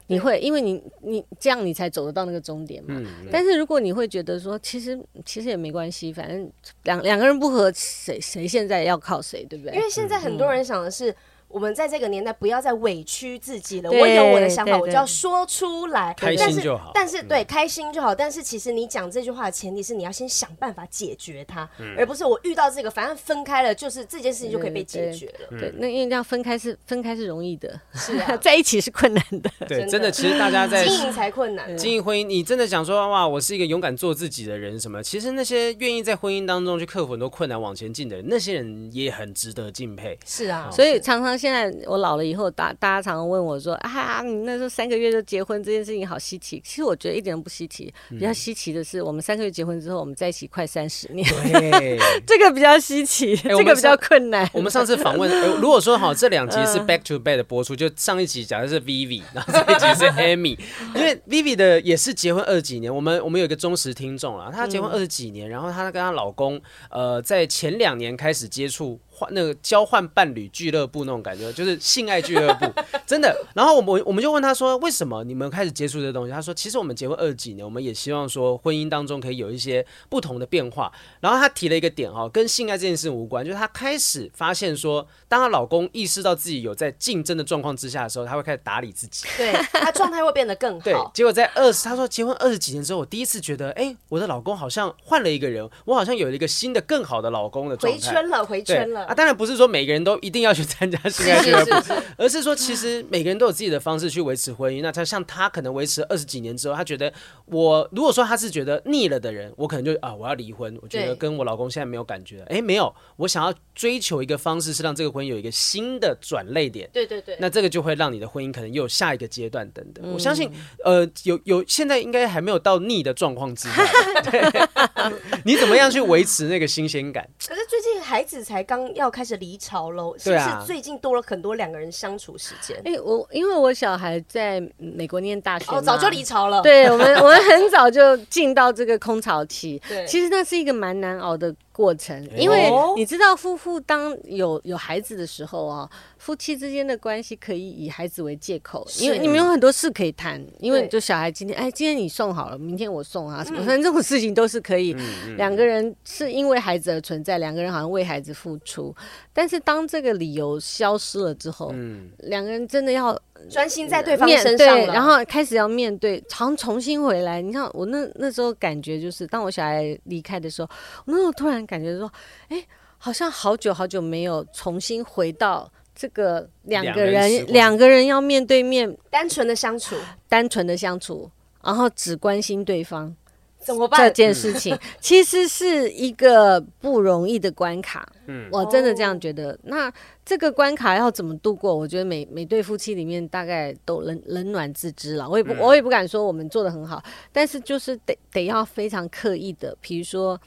你会，因为你你这样你才走得到那个终点嘛。但是如果你会觉得说，其实其实也没关系，反正两两个人不合，谁谁现在要靠谁，对不对？因为现在很多人想的是。嗯我们在这个年代不要再委屈自己了。我有我的想法，我就要说出来。开心就好。但是对，开心就好。但是其实你讲这句话的前提是你要先想办法解决它，而不是我遇到这个，反正分开了就是这件事情就可以被解决了。对，那因为这样分开是分开是容易的，是啊，*laughs* 在一起是困难的。对，真的，其实大家在经营才困难。经营婚姻，你真的想说哇，我是一个勇敢做自己的人什么？其实那些愿意在婚姻当中去克服很多困难往前进的人，那些人也很值得敬佩。是啊，所以常常现在我老了以后，大大家常常问我说：“啊，你那时候三个月就结婚这件事情好稀奇。”其实我觉得一点都不稀奇，比较稀奇的是我们三个月结婚之后，我们在一起快三十年，对 *laughs* 这个比较稀奇，欸、这个比较困难。我们上次访问、欸，如果说好这两集是 back to back 的播出，就上一集讲的是 Vivi，然后这一集是 *laughs* Amy，因为 Vivi 的也是结婚二十几年，我们我们有一个忠实听众了，她结婚二十几年，然后她跟她老公呃在前两年开始接触。换那个交换伴侣俱乐部那种感觉，就是性爱俱乐部，真的。然后我们我们就问他说，为什么你们开始接触这东西？他说，其实我们结婚二十几年，我们也希望说婚姻当中可以有一些不同的变化。然后他提了一个点哈，跟性爱这件事无关，就是他开始发现说，当她老公意识到自己有在竞争的状况之下的时候，他会开始打理自己，对，他状态会变得更好。对，结果在二十，他说结婚二十几年之后，我第一次觉得，哎，我的老公好像换了一个人，我好像有了一个新的更好的老公的状态，回圈了，回圈了。啊，当然不是说每个人都一定要去参加性爱俱乐部，而是说其实每个人都有自己的方式去维持婚姻。那他像他可能维持二十几年之后，他觉得我如果说他是觉得腻了的人，我可能就啊我要离婚，我觉得跟我老公现在没有感觉了。哎，没有，我想要追求一个方式是让这个婚姻有一个新的转捩点。对对对，那这个就会让你的婚姻可能又有下一个阶段等等。我相信呃有有现在应该还没有到腻的状况之下，*laughs* *laughs* 你怎么样去维持那个新鲜感？可是最近孩子才刚要开始离巢喽，是不是最近多了很多两个人相处时间？哎、啊欸，我因为我小孩在美国念大学，哦，早就离巢了。对我们，*laughs* 我们很早就进到这个空巢期。对，其实那是一个蛮难熬的过程，因为你知道，夫妇当有有孩子的时候啊，夫妻之间的关系可以以孩子为借口，因为你们有很多事可以谈。因为就小孩今天，哎，今天你送好了，明天我送啊，什么反正这种事情都是可以。两个人是因为孩子而存在，两个人好像为孩子付出。但是当这个理由消失了之后，两个人真的要专心在对方身上，然后开始要面对，常重新回来。你看我那那时候感觉就是，当我小孩离开的时候，我那时候突然。感觉说，哎，好像好久好久没有重新回到这个两个人两个人要面对面单纯的相处，单纯的相处，然后只关心对方，怎么办？这件事情其实是一个不容易的关卡。嗯，我真的这样觉得。哦、那这个关卡要怎么度过？我觉得每每对夫妻里面大概都冷冷暖自知了。我也不，嗯、我也不敢说我们做的很好，但是就是得得要非常刻意的，比如说。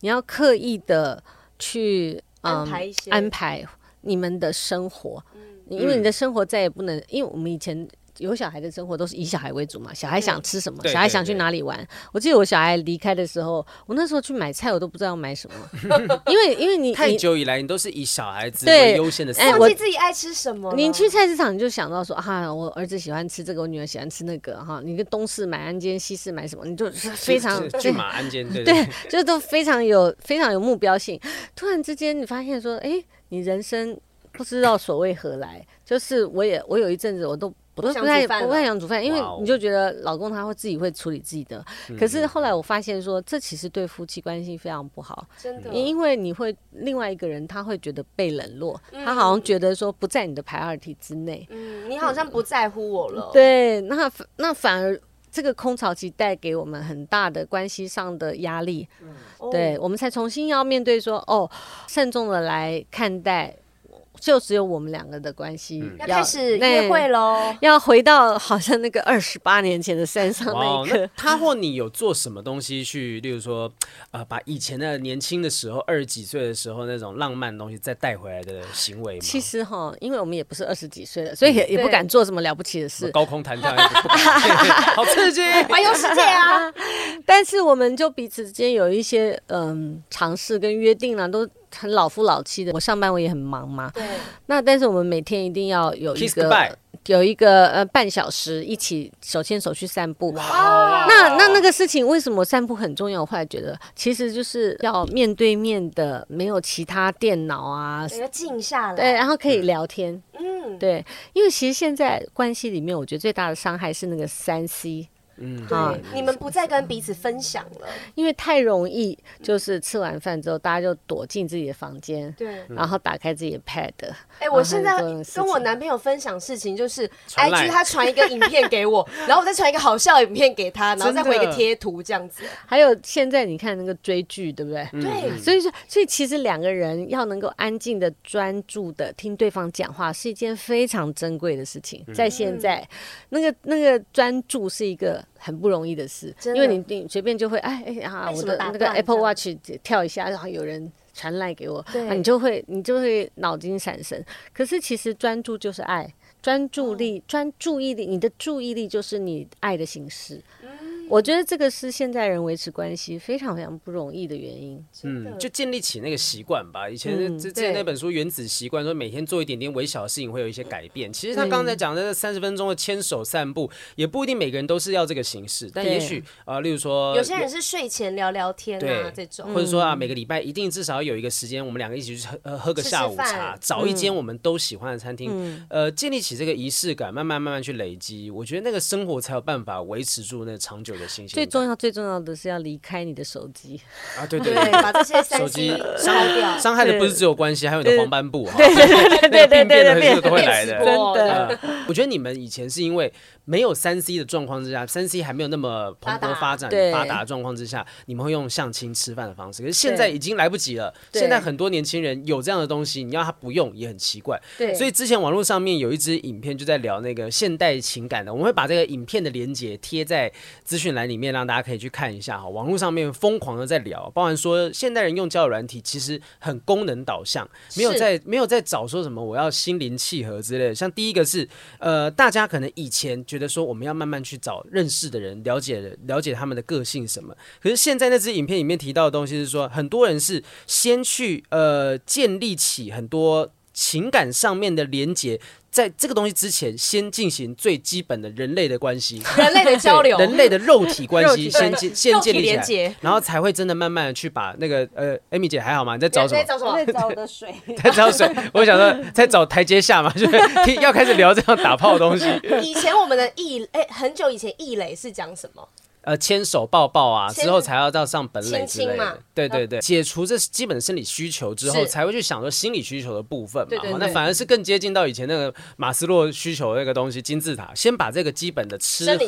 你要刻意的去、嗯、安排一些安排你们的生活，嗯、因为你的生活再也不能，因为我们以前。有小孩的生活都是以小孩为主嘛，小孩想吃什么，小孩想去哪里玩。我记得我小孩离开的时候，我那时候去买菜，我都不知道要买什么，*laughs* 因为因为你太久以来你都是以小孩子为优先的，哎，忘记自己爱吃什么。你去菜市场你就想到说啊，我儿子喜欢吃这个，我女儿喜欢吃那个哈。你跟东市买安间，西市买什么，你就是非常 *laughs* 去马安间，对对，*laughs* 就都非常有非常有目标性。突然之间你发现说，哎，你人生不知道所谓何来，就是我也我有一阵子我都。我都不太不太想煮饭，因为你就觉得老公他会自己会处理自己的。可是后来我发现说，这其实对夫妻关系非常不好，真的。因为你会另外一个人他会觉得被冷落，他好像觉得说不在你的排二体之内。嗯，你好像不在乎我了。对，那那反而这个空巢期带给我们很大的关系上的压力。对，我们才重新要面对说，哦，慎重的来看待。就只有我们两个的关系，要开始约会喽，*laughs* 要回到好像那个二十八年前的山上 *laughs* 那一刻。他或你有做什么东西去，例如说，呃，把以前的年轻的时候，二十几岁的时候那种浪漫的东西再带回来的行为吗？其实哈，因为我们也不是二十几岁了，所以也也不敢做什么了不起的事，高空弹跳，*laughs* 好刺激，环游世界啊！但是我们就彼此之间有一些嗯尝试跟约定啊，都。很老夫老妻的，我上班我也很忙嘛。对。那但是我们每天一定要有一个有一个呃半小时一起手牵手去散步。哇。那那那个事情为什么散步很重要？我后来觉得其实就是要面对面的，没有其他电脑啊，要静下来。对，然后可以聊天。嗯。对，因为其实现在关系里面，我觉得最大的伤害是那个三 C。嗯，对，你们不再跟彼此分享了，因为太容易，就是吃完饭之后，大家就躲进自己的房间，对，然后打开自己的 Pad。哎，我现在跟我男朋友分享事情，就是 IG 他传一个影片给我，*laughs* 然后我再传一个好笑影片给他，然后再回一个贴图这样子。还有现在你看那个追剧，对不对？对，所以说，所以其实两个人要能够安静的、专注的听对方讲话，是一件非常珍贵的事情。在现在，那个那个专注是一个。很不容易的事，的。因为你你随便就会哎哎啊，我的那个 Apple Watch 跳一下，然后有人传来给我，啊，你就会你就会脑筋闪神。可是其实专注就是爱，专注力、专注意力，你的注意力就是你爱的形式。我觉得这个是现在人维持关系非常非常不容易的原因。嗯，就建立起那个习惯吧。以前之前那本书《原子习惯》说，每天做一点点微小的事情会有一些改变。其实他刚才讲的三十分钟的牵手散步，也不一定每个人都是要这个形式。但也许啊，例如说，有些人是睡前聊聊天啊，这种，或者说啊，每个礼拜一定至少要有一个时间，我们两个一起去喝喝个下午茶，找一间我们都喜欢的餐厅，呃，建立起这个仪式感，慢慢慢慢去累积。我觉得那个生活才有办法维持住那长久。最重要、最重要的是要离开你的手机啊！对对对，把这些手机烧掉。伤害的不是只有关系，还有你的黄斑部哈。对对对对对对对，都会来的。真的，我觉得你们以前是因为没有三 C 的状况之下，三 C 还没有那么蓬勃发展、发达的状况之下，你们会用相亲吃饭的方式。可是现在已经来不及了。现在很多年轻人有这样的东西，你要他不用也很奇怪。对。所以之前网络上面有一支影片就在聊那个现代情感的，我们会把这个影片的连接贴在资讯栏里面，让大家。可以去看一下哈，网络上面疯狂的在聊，包含说现代人用交友软体其实很功能导向，没有在没有在找说什么我要心灵契合之类的。像第一个是呃，大家可能以前觉得说我们要慢慢去找认识的人，了解了解他们的个性什么，可是现在那支影片里面提到的东西是说，很多人是先去呃建立起很多情感上面的连接。在这个东西之前，先进行最基本的人类的关系，人类的交流，人类的肉体关系 *laughs* 先建先建立起来，然后才会真的慢慢的去把那个呃艾米姐还好吗？你在找什么？在找什么？在找我的水。*laughs* 在找水。我想说，在找台阶下嘛，就是要开始聊这样打炮的东西。*laughs* 以前我们的异哎，很久以前异类是讲什么？呃，牵手抱抱啊，之后才要到上本垒之类的。对对对，解除这基本的生理需求之后，才会去想说心理需求的部分嘛。那反而是更接近到以前那个马斯洛需求那个东西金字塔，先把这个基本的吃喝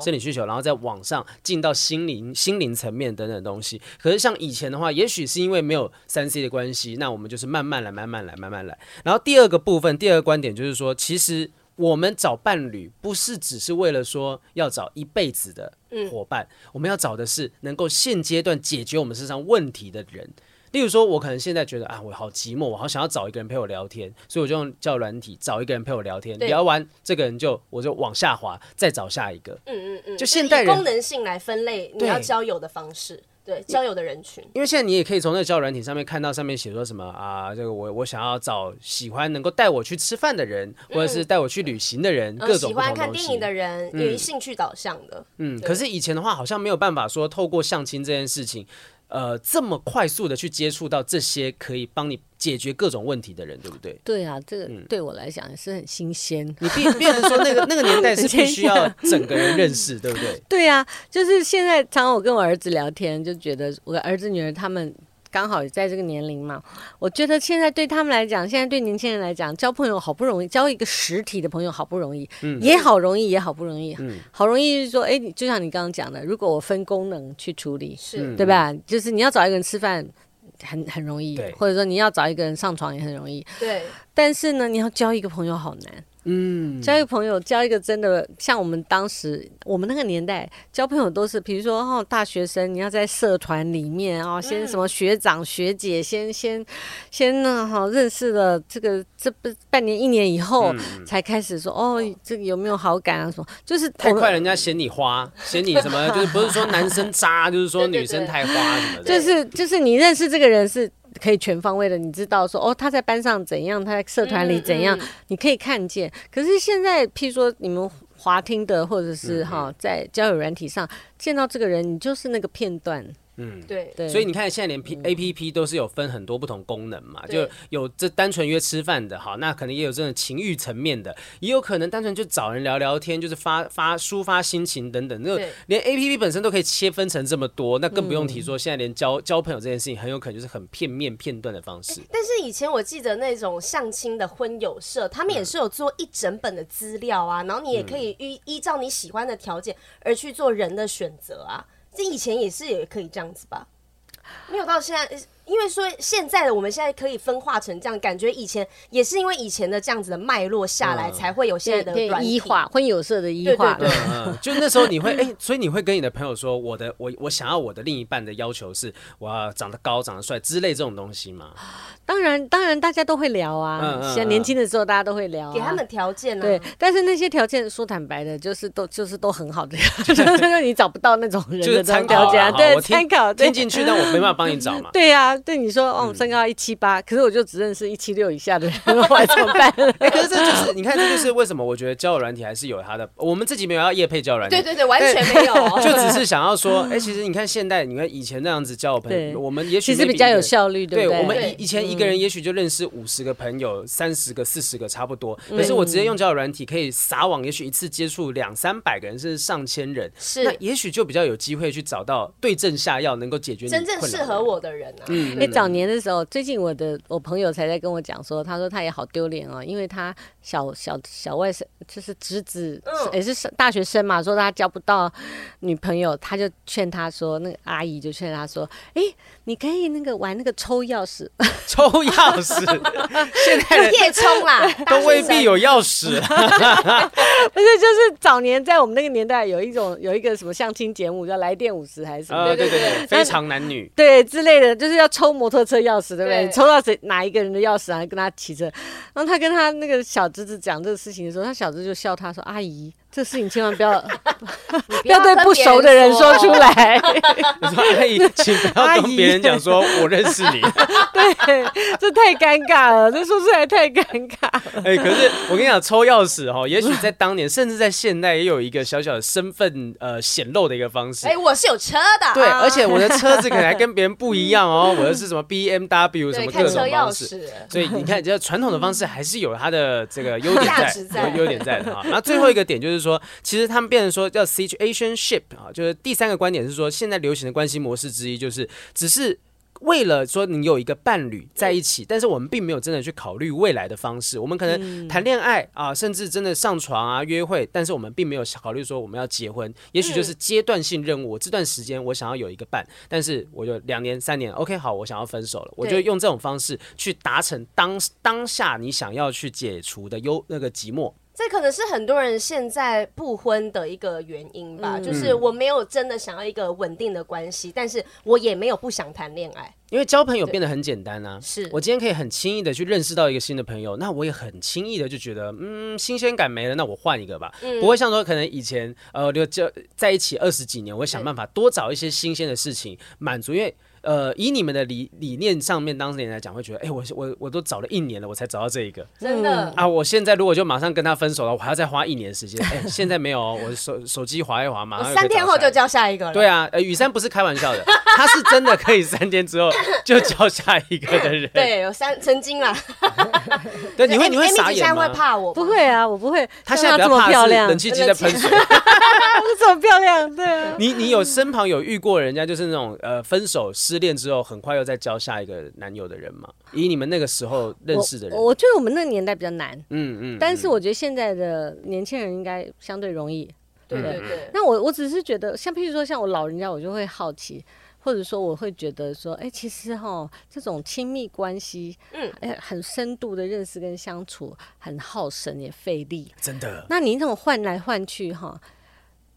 生理需求，然后再往上进到心灵心灵层面等等东西。可是像以前的话，也许是因为没有三 C 的关系，那我们就是慢慢来，慢慢来，慢慢来。然后第二个部分，第二个观点就是说，其实。我们找伴侣不是只是为了说要找一辈子的伙伴，嗯、我们要找的是能够现阶段解决我们身上问题的人。例如说，我可能现在觉得啊，我好寂寞，我好想要找一个人陪我聊天，所以我就用交友软体找一个人陪我聊天。聊完这个人就我就往下滑，再找下一个。嗯嗯嗯，就现代人功能性来分类你要交友的方式。对，交友的人群，因为现在你也可以从那个交友软体上面看到上面写说什么啊，这个我我想要找喜欢能够带我去吃饭的人，或者是带我去旅行的人，嗯、各种。喜欢看电影的人，有兴趣导向的。嗯，可是以前的话，好像没有办法说透过相亲这件事情。呃，这么快速的去接触到这些可以帮你解决各种问题的人，对不对？对啊，这个对我来讲也是很新鲜。你变变成说那个那个年代是必须要整个人认识，对不对？*laughs* 对啊，就是现在常常我跟我儿子聊天，就觉得我儿子女儿他们。刚好也在这个年龄嘛，我觉得现在对他们来讲，现在对年轻人来讲，交朋友好不容易，交一个实体的朋友好不容易，嗯，也好容易，也好不容易，嗯，好容易就是说，哎，就像你刚刚讲的，如果我分功能去处理，是，对吧？就是你要找一个人吃饭。很很容易，或者说你要找一个人上床也很容易。对，但是呢，你要交一个朋友好难。嗯，交一个朋友，交一个真的像我们当时我们那个年代交朋友都是，比如说哦，大学生你要在社团里面哦，先什么学长学姐，先先先呢哈认识了这个这不半年一年以后才开始说哦，这个有没有好感啊什么？就是太快，人家嫌你花，*laughs* 嫌你什么？就是不是说男生渣，就是说女生太花什么的。就是就是你认识这个人是。可以全方位的，你知道说哦，他在班上怎样，他在社团里怎样，嗯嗯、你可以看见。可是现在，譬如说你们滑听的，或者是哈，在交友软体上见到这个人，你就是那个片段。嗯，对对，所以你看，现在连 P A P P 都是有分很多不同功能嘛，就有这单纯约吃饭的，好，那可能也有这种情欲层面的，也有可能单纯就找人聊聊天，就是发发抒发心情等等。那连 A P P 本身都可以切分成这么多，那更不用提说现在连交交朋友这件事情，很有可能就是很片面片段的方式。但是以前我记得那种相亲的婚友社，他们也是有做一整本的资料啊，然后你也可以依依照你喜欢的条件而去做人的选择啊。这以前也是也可以这样子吧，没有到现在。因为说现在的我们现在可以分化成这样，感觉以前也是因为以前的这样子的脉络下来，才会有现在的一化婚有色的一化。对，*laughs* 就那时候你会哎，所以你会跟你的朋友说，我的我我想要我的另一半的要求是，我要长得高、长得帅之类这种东西嘛？当然，当然大家都会聊啊，像年轻的时候大家都会聊，给他们条件啊。对，但是那些条件说坦白的，就是都就是都很好的，*laughs* 就是你找不到那种人的参考价，对，参考听进去，但我没办法帮你找嘛。对呀。对你说哦，身高一七八，可是我就只认识一七六以下的人，*laughs* 我还怎么办？*laughs* 哎，可是这就是你看，这就是为什么我觉得交友软体还是有它的。我们自己没有要夜配交友软体，对对对，完全没有，*laughs* 就只是想要说，哎，其实你看现代，你看以前那样子交友朋友，我们也许其实比较有效率，对不对？我们以以前一个人也许就认识五十个朋友，三十个、四十个差不多。可是我直接用交友软体可以撒网，也许一次接触两三百个人，甚至上千人，是那也许就比较有机会去找到对症下药，能够解决真正适合我的人啊。嗯，哎，早年的时候。最近我的我朋友才在跟我讲说，他说他也好丢脸哦，因为他小小小外甥就是侄子也是大学生嘛，说他交不到女朋友，他就劝他说，那个阿姨就劝他说，哎，你可以那个玩那个抽钥匙，抽钥匙，*laughs* 现在夜冲啦，*laughs* 都未必有钥匙，*laughs* 不是就是早年在我们那个年代有一种有一个什么相亲节目叫来电五十还是什么，对对对，非常男女。对之类的，就是要抽摩托车钥匙。对不对？抽到谁哪一个人的钥匙啊？跟他骑着，然后他跟他那个小侄子讲这个事情的时候，他小侄子就笑他说：“阿姨。”这事情千万不要 *laughs* 不要对不熟的人说出来。*laughs* 你说阿姨，请不要跟别人讲说我认识你。*laughs* 对，这太尴尬了，这说出来太尴尬了。哎，可是我跟你讲，抽钥匙哈，也许在当年，甚至在现代，也有一个小小的身份呃显露的一个方式。哎，我是有车的。对，而且我的车子可能还跟别人不一样哦，我的是什么 BMW 什么各种方式。所以你看，这传统的方式还是有它的这个优点在，优点在的哈。那最后一个点就是。就是说，其实他们变成说叫 situationship 啊，就是第三个观点是说，现在流行的关系模式之一就是，只是为了说你有一个伴侣在一起，但是我们并没有真的去考虑未来的方式。我们可能谈恋爱啊，甚至真的上床啊、约会，但是我们并没有考虑说我们要结婚。也许就是阶段性任务，我这段时间我想要有一个伴，但是我就两年、三年，OK，好，我想要分手了，我就用这种方式去达成当当下你想要去解除的忧那个寂寞。这可能是很多人现在不婚的一个原因吧，嗯、就是我没有真的想要一个稳定的关系，但是我也没有不想谈恋爱，因为交朋友变得很简单啊。是。我今天可以很轻易的去认识到一个新的朋友，那我也很轻易的就觉得，嗯，新鲜感没了，那我换一个吧，嗯、不会像说可能以前呃就就在一起二十几年，我会想办法多找一些新鲜的事情满足，因为。呃，以你们的理理念上面，当年来讲，会觉得，哎、欸，我我我都找了一年了，我才找到这一个，真的啊！我现在如果就马上跟他分手了，我还要再花一年时间。哎、欸，*laughs* 现在没有，我手手机划一划，马上三天后就交下一个了。对啊，呃，雨山不是开玩笑的，*laughs* 他是真的可以三天之后 *laughs* 就交下一个的人。对，有三曾经啦。对，你会你会傻眼吗？会怕我？不会啊，我不会。他现在这么漂亮，冷气机在喷水。这么漂亮，对啊。你你有身旁有遇过人家就是那种呃分手失恋之后很快又再交下一个男友的人嘛？以你们那个时候认识的人，我，我觉得我们那个年代比较难，嗯嗯。但是我觉得现在的年轻人应该相对容易，对对对。那我我只是觉得，像譬如说像我老人家，我就会好奇，或者说我会觉得说，哎、欸，其实哈，这种亲密关系，嗯，哎、欸，很深度的认识跟相处，很耗神也费力，真的。那你那种换来换去哈，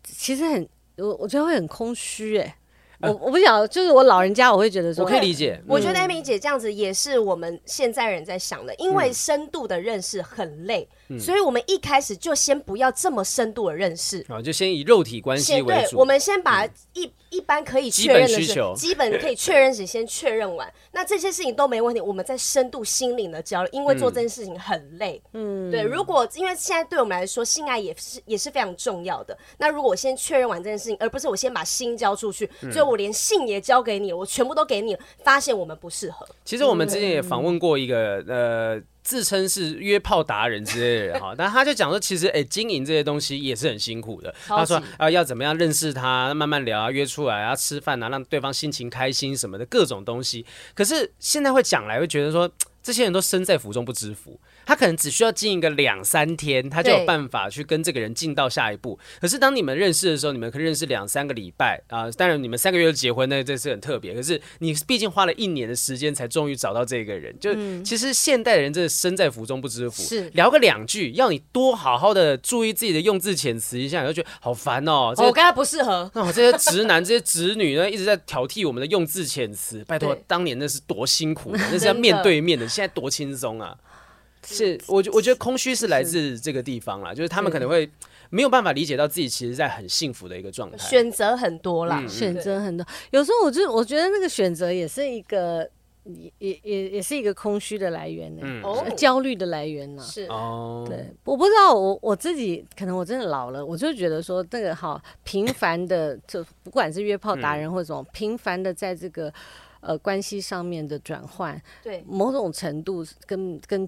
其实很，我我觉得会很空虚，哎。*laughs* 我我不晓得，就是我老人家，我会觉得说，我可以理解。我觉得艾米姐这样子也是我们现在人在想的，因为深度的认识很累，所以我们一开始就先不要这么深度的认识，啊，就先以肉体关系为主。对，我们先把一一般可以确认的需求，基本可以确认时先确认完，那这些事情都没问题，我们再深度心灵的交流，因为做这件事情很累。嗯，对。如果因为现在对我们来说，性爱也是也是非常重要的。那如果我先确认完这件事情，而不是我先把心交出去，所以我连性也交给你，我全部都给你了，发现我们不适合。其实我们之前也访问过一个呃，自称是约炮达人之类的人哈，但他就讲说，其实哎、欸，经营这些东西也是很辛苦的。他说啊，要怎么样认识他，慢慢聊啊，约出来啊，吃饭啊，让对方心情开心什么的各种东西。可是现在会讲来，会觉得说，这些人都身在福中不知福。他可能只需要经营个两三天，他就有办法去跟这个人进到下一步。可是当你们认识的时候，你们可以认识两三个礼拜啊、呃，当然你们三个月就结婚，那这是很特别。可是你毕竟花了一年的时间，才终于找到这个人。就、嗯、其实现代人真的身在福中不知福，是聊个两句，要你多好好的注意自己的用字遣词一下，你就觉得好烦哦。我跟他不适合。那、哦、这些直男、这些直女呢，一直在挑剔我们的用字遣词。拜托，当年那是多辛苦的，*laughs* 那是要面对面的，现在多轻松啊。是，我觉我觉得空虚是来自这个地方啦，就是他们可能会没有办法理解到自己其实在很幸福的一个状态，选择很多啦，选择很多。有时候我就我觉得那个选择也是一个，也也也也是一个空虚的来源呢，嗯，焦虑的来源呢。是。哦，对，我不知道我我自己可能我真的老了，我就觉得说那个好频繁的，就不管是约炮达人或者什么频繁的在这个呃关系上面的转换，对。某种程度跟跟。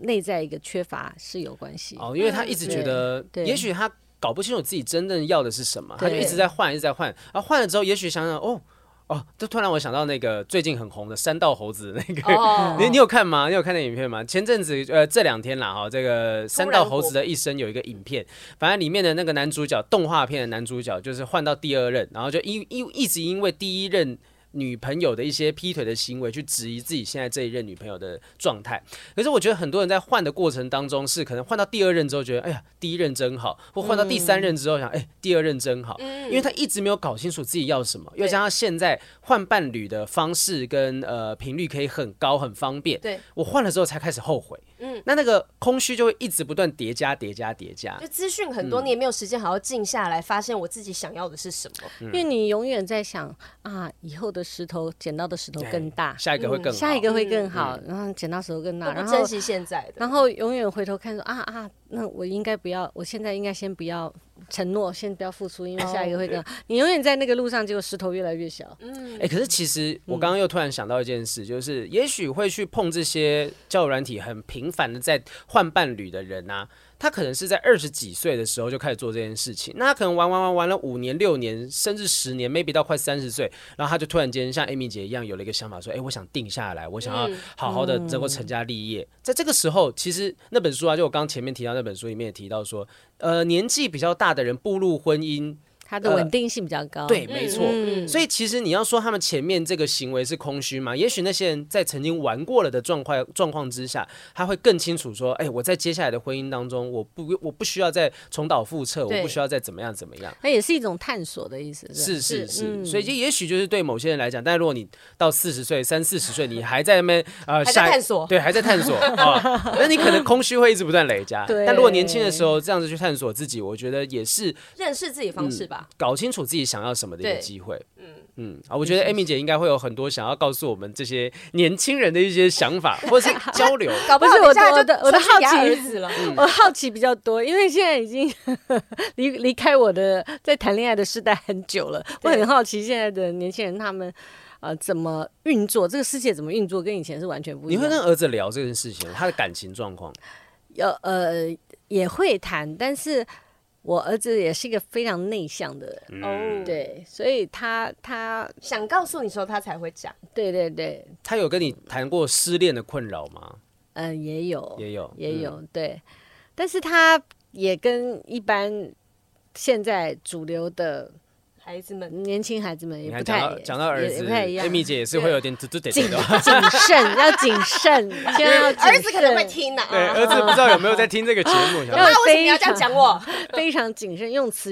内在一个缺乏是有关系哦，因为他一直觉得，也许他搞不清楚自己真正要的是什么，他就一直在换，一直在换，然后换了之后，也许想想，哦哦，就突然我想到那个最近很红的三道猴子那个，哦、*laughs* 你你有看吗？你有看那影片吗？前阵子呃这两天啦哈，这个三道猴子的一生有一个影片，反正里面的那个男主角，动画片的男主角就是换到第二任，然后就因因一直因为第一任。女朋友的一些劈腿的行为，去质疑自己现在这一任女朋友的状态。可是我觉得很多人在换的过程当中，是可能换到第二任之后，觉得哎呀，第一任真好；或换到第三任之后，想哎，第二任真好。因为他一直没有搞清楚自己要什么，又加上现在换伴侣的方式跟呃频率可以很高很方便。对，我换了之后才开始后悔。嗯，那那个空虚就会一直不断叠加叠加叠加。就资讯很多，你也没有时间好好静下来，发现我自己想要的是什么。因为你永远在想啊，以后的石头捡到的石头更大，下一个会更好，下一个会更好，然后捡到石头更大，然后珍惜现在的，然后永远回头看说啊啊，那我应该不要，我现在应该先不要。承诺先不要付出，因为下一个会更好。Oh, 你永远在那个路上，结果石头越来越小。嗯，哎，可是其实我刚刚又突然想到一件事，就是也许会去碰这些交友软体很频繁的在换伴侣的人啊。他可能是在二十几岁的时候就开始做这件事情，那他可能玩玩玩玩了五年、六年，甚至十年，maybe 到快三十岁，然后他就突然间像 Amy 姐一样有了一个想法，说：“哎，我想定下来，我想要好好的能够成家立业。”在这个时候，其实那本书啊，就我刚刚前面提到那本书里面也提到说，呃，年纪比较大的人步入婚姻。它的稳定性比较高，呃、对，没错。嗯、所以其实你要说他们前面这个行为是空虚吗？也许那些人在曾经玩过了的状况状况之下，他会更清楚说：哎，我在接下来的婚姻当中，我不我不需要再重蹈覆辙，我不需要再怎么样怎么样。那也是一种探索的意思。是是是，是嗯、所以就也许就是对某些人来讲，但如果你到四十岁、三四十岁，你还在那边呃，还在探索，对，还在探索啊，*laughs* 那你可能空虚会一直不断累加。但如果年轻的时候这样子去探索自己，我觉得也是认识自己方式吧，嗯、搞清楚自己。想要什么的一个机会，嗯嗯啊，我觉得 Amy 姐应该会有很多想要告诉我们这些年轻人的一些想法，*laughs* 或者是交流。*laughs* 搞不好我的我的好奇，*laughs* 我好奇比较多，因为现在已经离离开我的在谈恋爱的时代很久了，我很好奇现在的年轻人他们呃怎么运作，这个世界怎么运作，跟以前是完全不一样。你会跟儿子聊这件事情，他的感情状况？有呃也会谈，但是。我儿子也是一个非常内向的人，哦、嗯，对，所以他他想告诉你说他才会讲，对对对。他有跟你谈过失恋的困扰吗？嗯、呃，也有，也有，也有，嗯、对。但是他也跟一般现在主流的孩子们，年轻孩子们也不太讲到儿子，Amy 姐也是会有点谨慎 *laughs* 要谨慎，因为儿子可能会听呢。对，儿子不知道有没有在听这个节目。*laughs* 那为什么你要这样讲我？非常谨慎，用词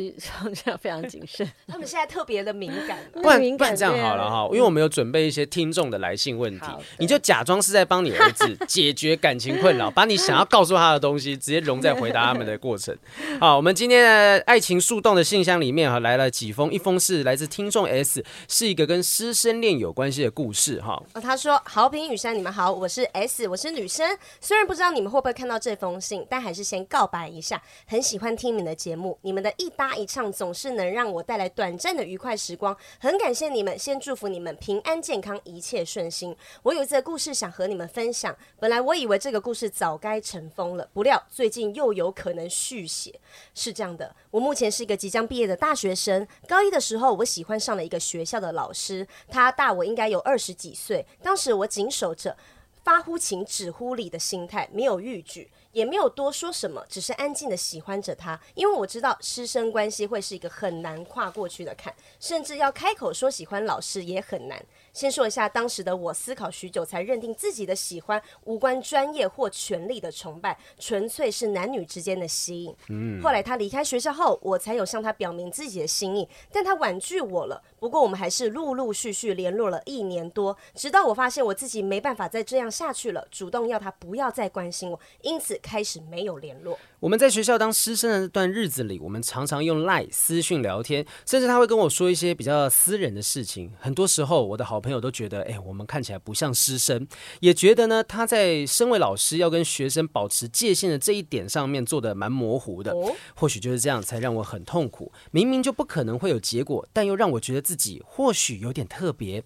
这样 *laughs* 非常谨慎。他们现在特别的敏感，不然不然这样好了哈，因为我们有准备一些听众的来信问题，你就假装是在帮你儿子解决感情困扰，把你想要告诉他的东西直接融在回答他们的过程。好，我们今天的爱情树洞的信箱里面哈来了几封一。封是来自听众 S，是一个跟师生恋有关系的故事哈。他说：“好评雨山，你们好，我是 S，我是女生。虽然不知道你们会不会看到这封信，但还是先告白一下，很喜欢听你们的节目，你们的一搭一唱总是能让我带来短暂的愉快时光，很感谢你们，先祝福你们平安健康，一切顺心。我有一个故事想和你们分享，本来我以为这个故事早该尘封了，不料最近又有可能续写。是这样的，我目前是一个即将毕业的大学生，高一。的时候，我喜欢上了一个学校的老师，他大我应该有二十几岁。当时我谨守着发乎情止乎礼的心态，没有逾矩，也没有多说什么，只是安静的喜欢着他。因为我知道师生关系会是一个很难跨过去的坎，甚至要开口说喜欢老师也很难。先说一下当时的我，思考许久才认定自己的喜欢无关专业或权力的崇拜，纯粹是男女之间的吸引。嗯。后来他离开学校后，我才有向他表明自己的心意，但他婉拒我了。不过我们还是陆陆续续联络了一年多，直到我发现我自己没办法再这样下去了，主动要他不要再关心我，因此开始没有联络。我们在学校当师生的那段日子里，我们常常用 LINE 私讯聊天，甚至他会跟我说一些比较私人的事情。很多时候，我的好朋友都觉得，哎，我们看起来不像师生，也觉得呢，他在身为老师要跟学生保持界限的这一点上面做的蛮模糊的。或许就是这样，才让我很痛苦。明明就不可能会有结果，但又让我觉得自自己或许有点特别。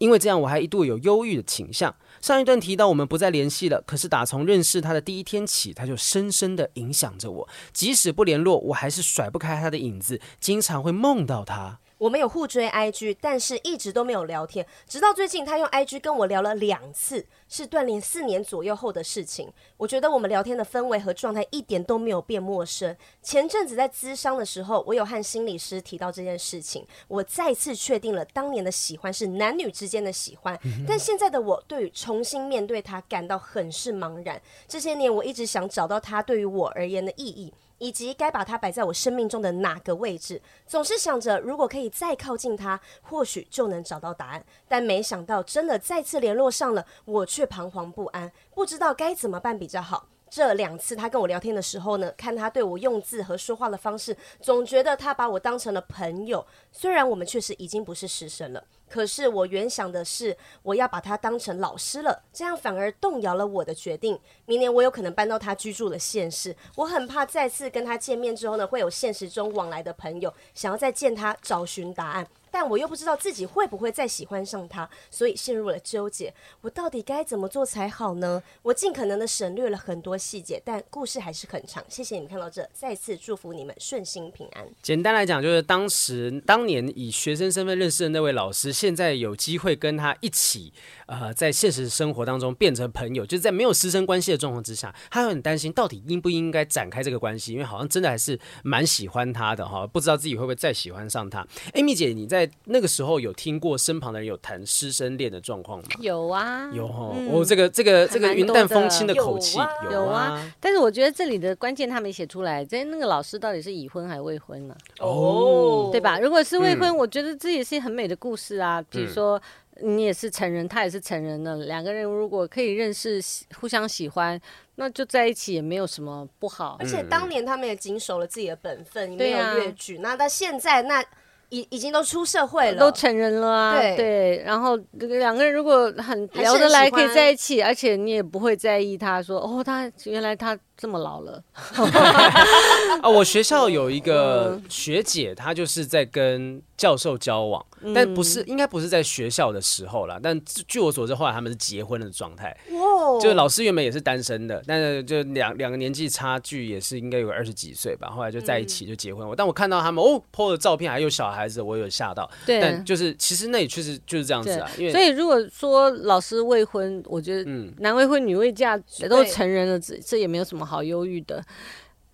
因为这样，我还一度有忧郁的倾向。上一段提到我们不再联系了，可是打从认识他的第一天起，他就深深的影响着我。即使不联络，我还是甩不开他的影子，经常会梦到他。我们有互追 IG，但是一直都没有聊天。直到最近，他用 IG 跟我聊了两次，是断联四年左右后的事情。我觉得我们聊天的氛围和状态一点都没有变陌生。前阵子在咨商的时候，我有和心理师提到这件事情，我再次确定了当年的喜欢是男女之间的喜欢，但现在的我对于重新面对他感到很是茫然。这些年我一直想找到他对于我而言的意义。以及该把它摆在我生命中的哪个位置，总是想着如果可以再靠近他，或许就能找到答案。但没想到真的再次联络上了，我却彷徨不安，不知道该怎么办比较好。这两次他跟我聊天的时候呢，看他对我用字和说话的方式，总觉得他把我当成了朋友。虽然我们确实已经不是师生了，可是我原想的是我要把他当成老师了，这样反而动摇了我的决定。明年我有可能搬到他居住的县市，我很怕再次跟他见面之后呢，会有现实中往来的朋友想要再见他，找寻答案。但我又不知道自己会不会再喜欢上他，所以陷入了纠结。我到底该怎么做才好呢？我尽可能的省略了很多细节，但故事还是很长。谢谢你们看到这，再次祝福你们顺心平安。简单来讲，就是当时当年以学生身份认识的那位老师，现在有机会跟他一起，呃，在现实生活当中变成朋友，就是在没有师生关系的状况之下，他很担心到底应不应该展开这个关系，因为好像真的还是蛮喜欢他的哈，不知道自己会不会再喜欢上他。Amy 姐，你在。在那个时候有听过身旁的人有谈师生恋的状况吗？有啊，有哈。我这个这个这个云淡风轻的口气，有啊。但是我觉得这里的关键他没写出来，在那个老师到底是已婚还是未婚呢？哦，对吧？如果是未婚，我觉得这也是很美的故事啊。比如说你也是成人，他也是成人了，两个人如果可以认识、互相喜欢，那就在一起也没有什么不好。而且当年他们也谨守了自己的本分，没有越矩。那到现在那。已已经都出社会了，都成人了啊。对，对，然后两个人如果很聊得来，可以在一起，而且你也不会在意他说哦，他原来他。这么老了 *laughs* 啊！我学校有一个学姐，她就是在跟教授交往，但不是，应该不是在学校的时候啦。但据我所知，后来他们是结婚的状态。哇！就老师原本也是单身的，但是就两两个年纪差距也是应该有二十几岁吧。后来就在一起就结婚。我但我看到他们哦，po 的照片还有小孩子，我有吓到。对。但就是其实那也确实就是这样子啊。因为所以如果说老师未婚，我觉得男未婚女未嫁都成人了，这这也没有什么好忧郁的，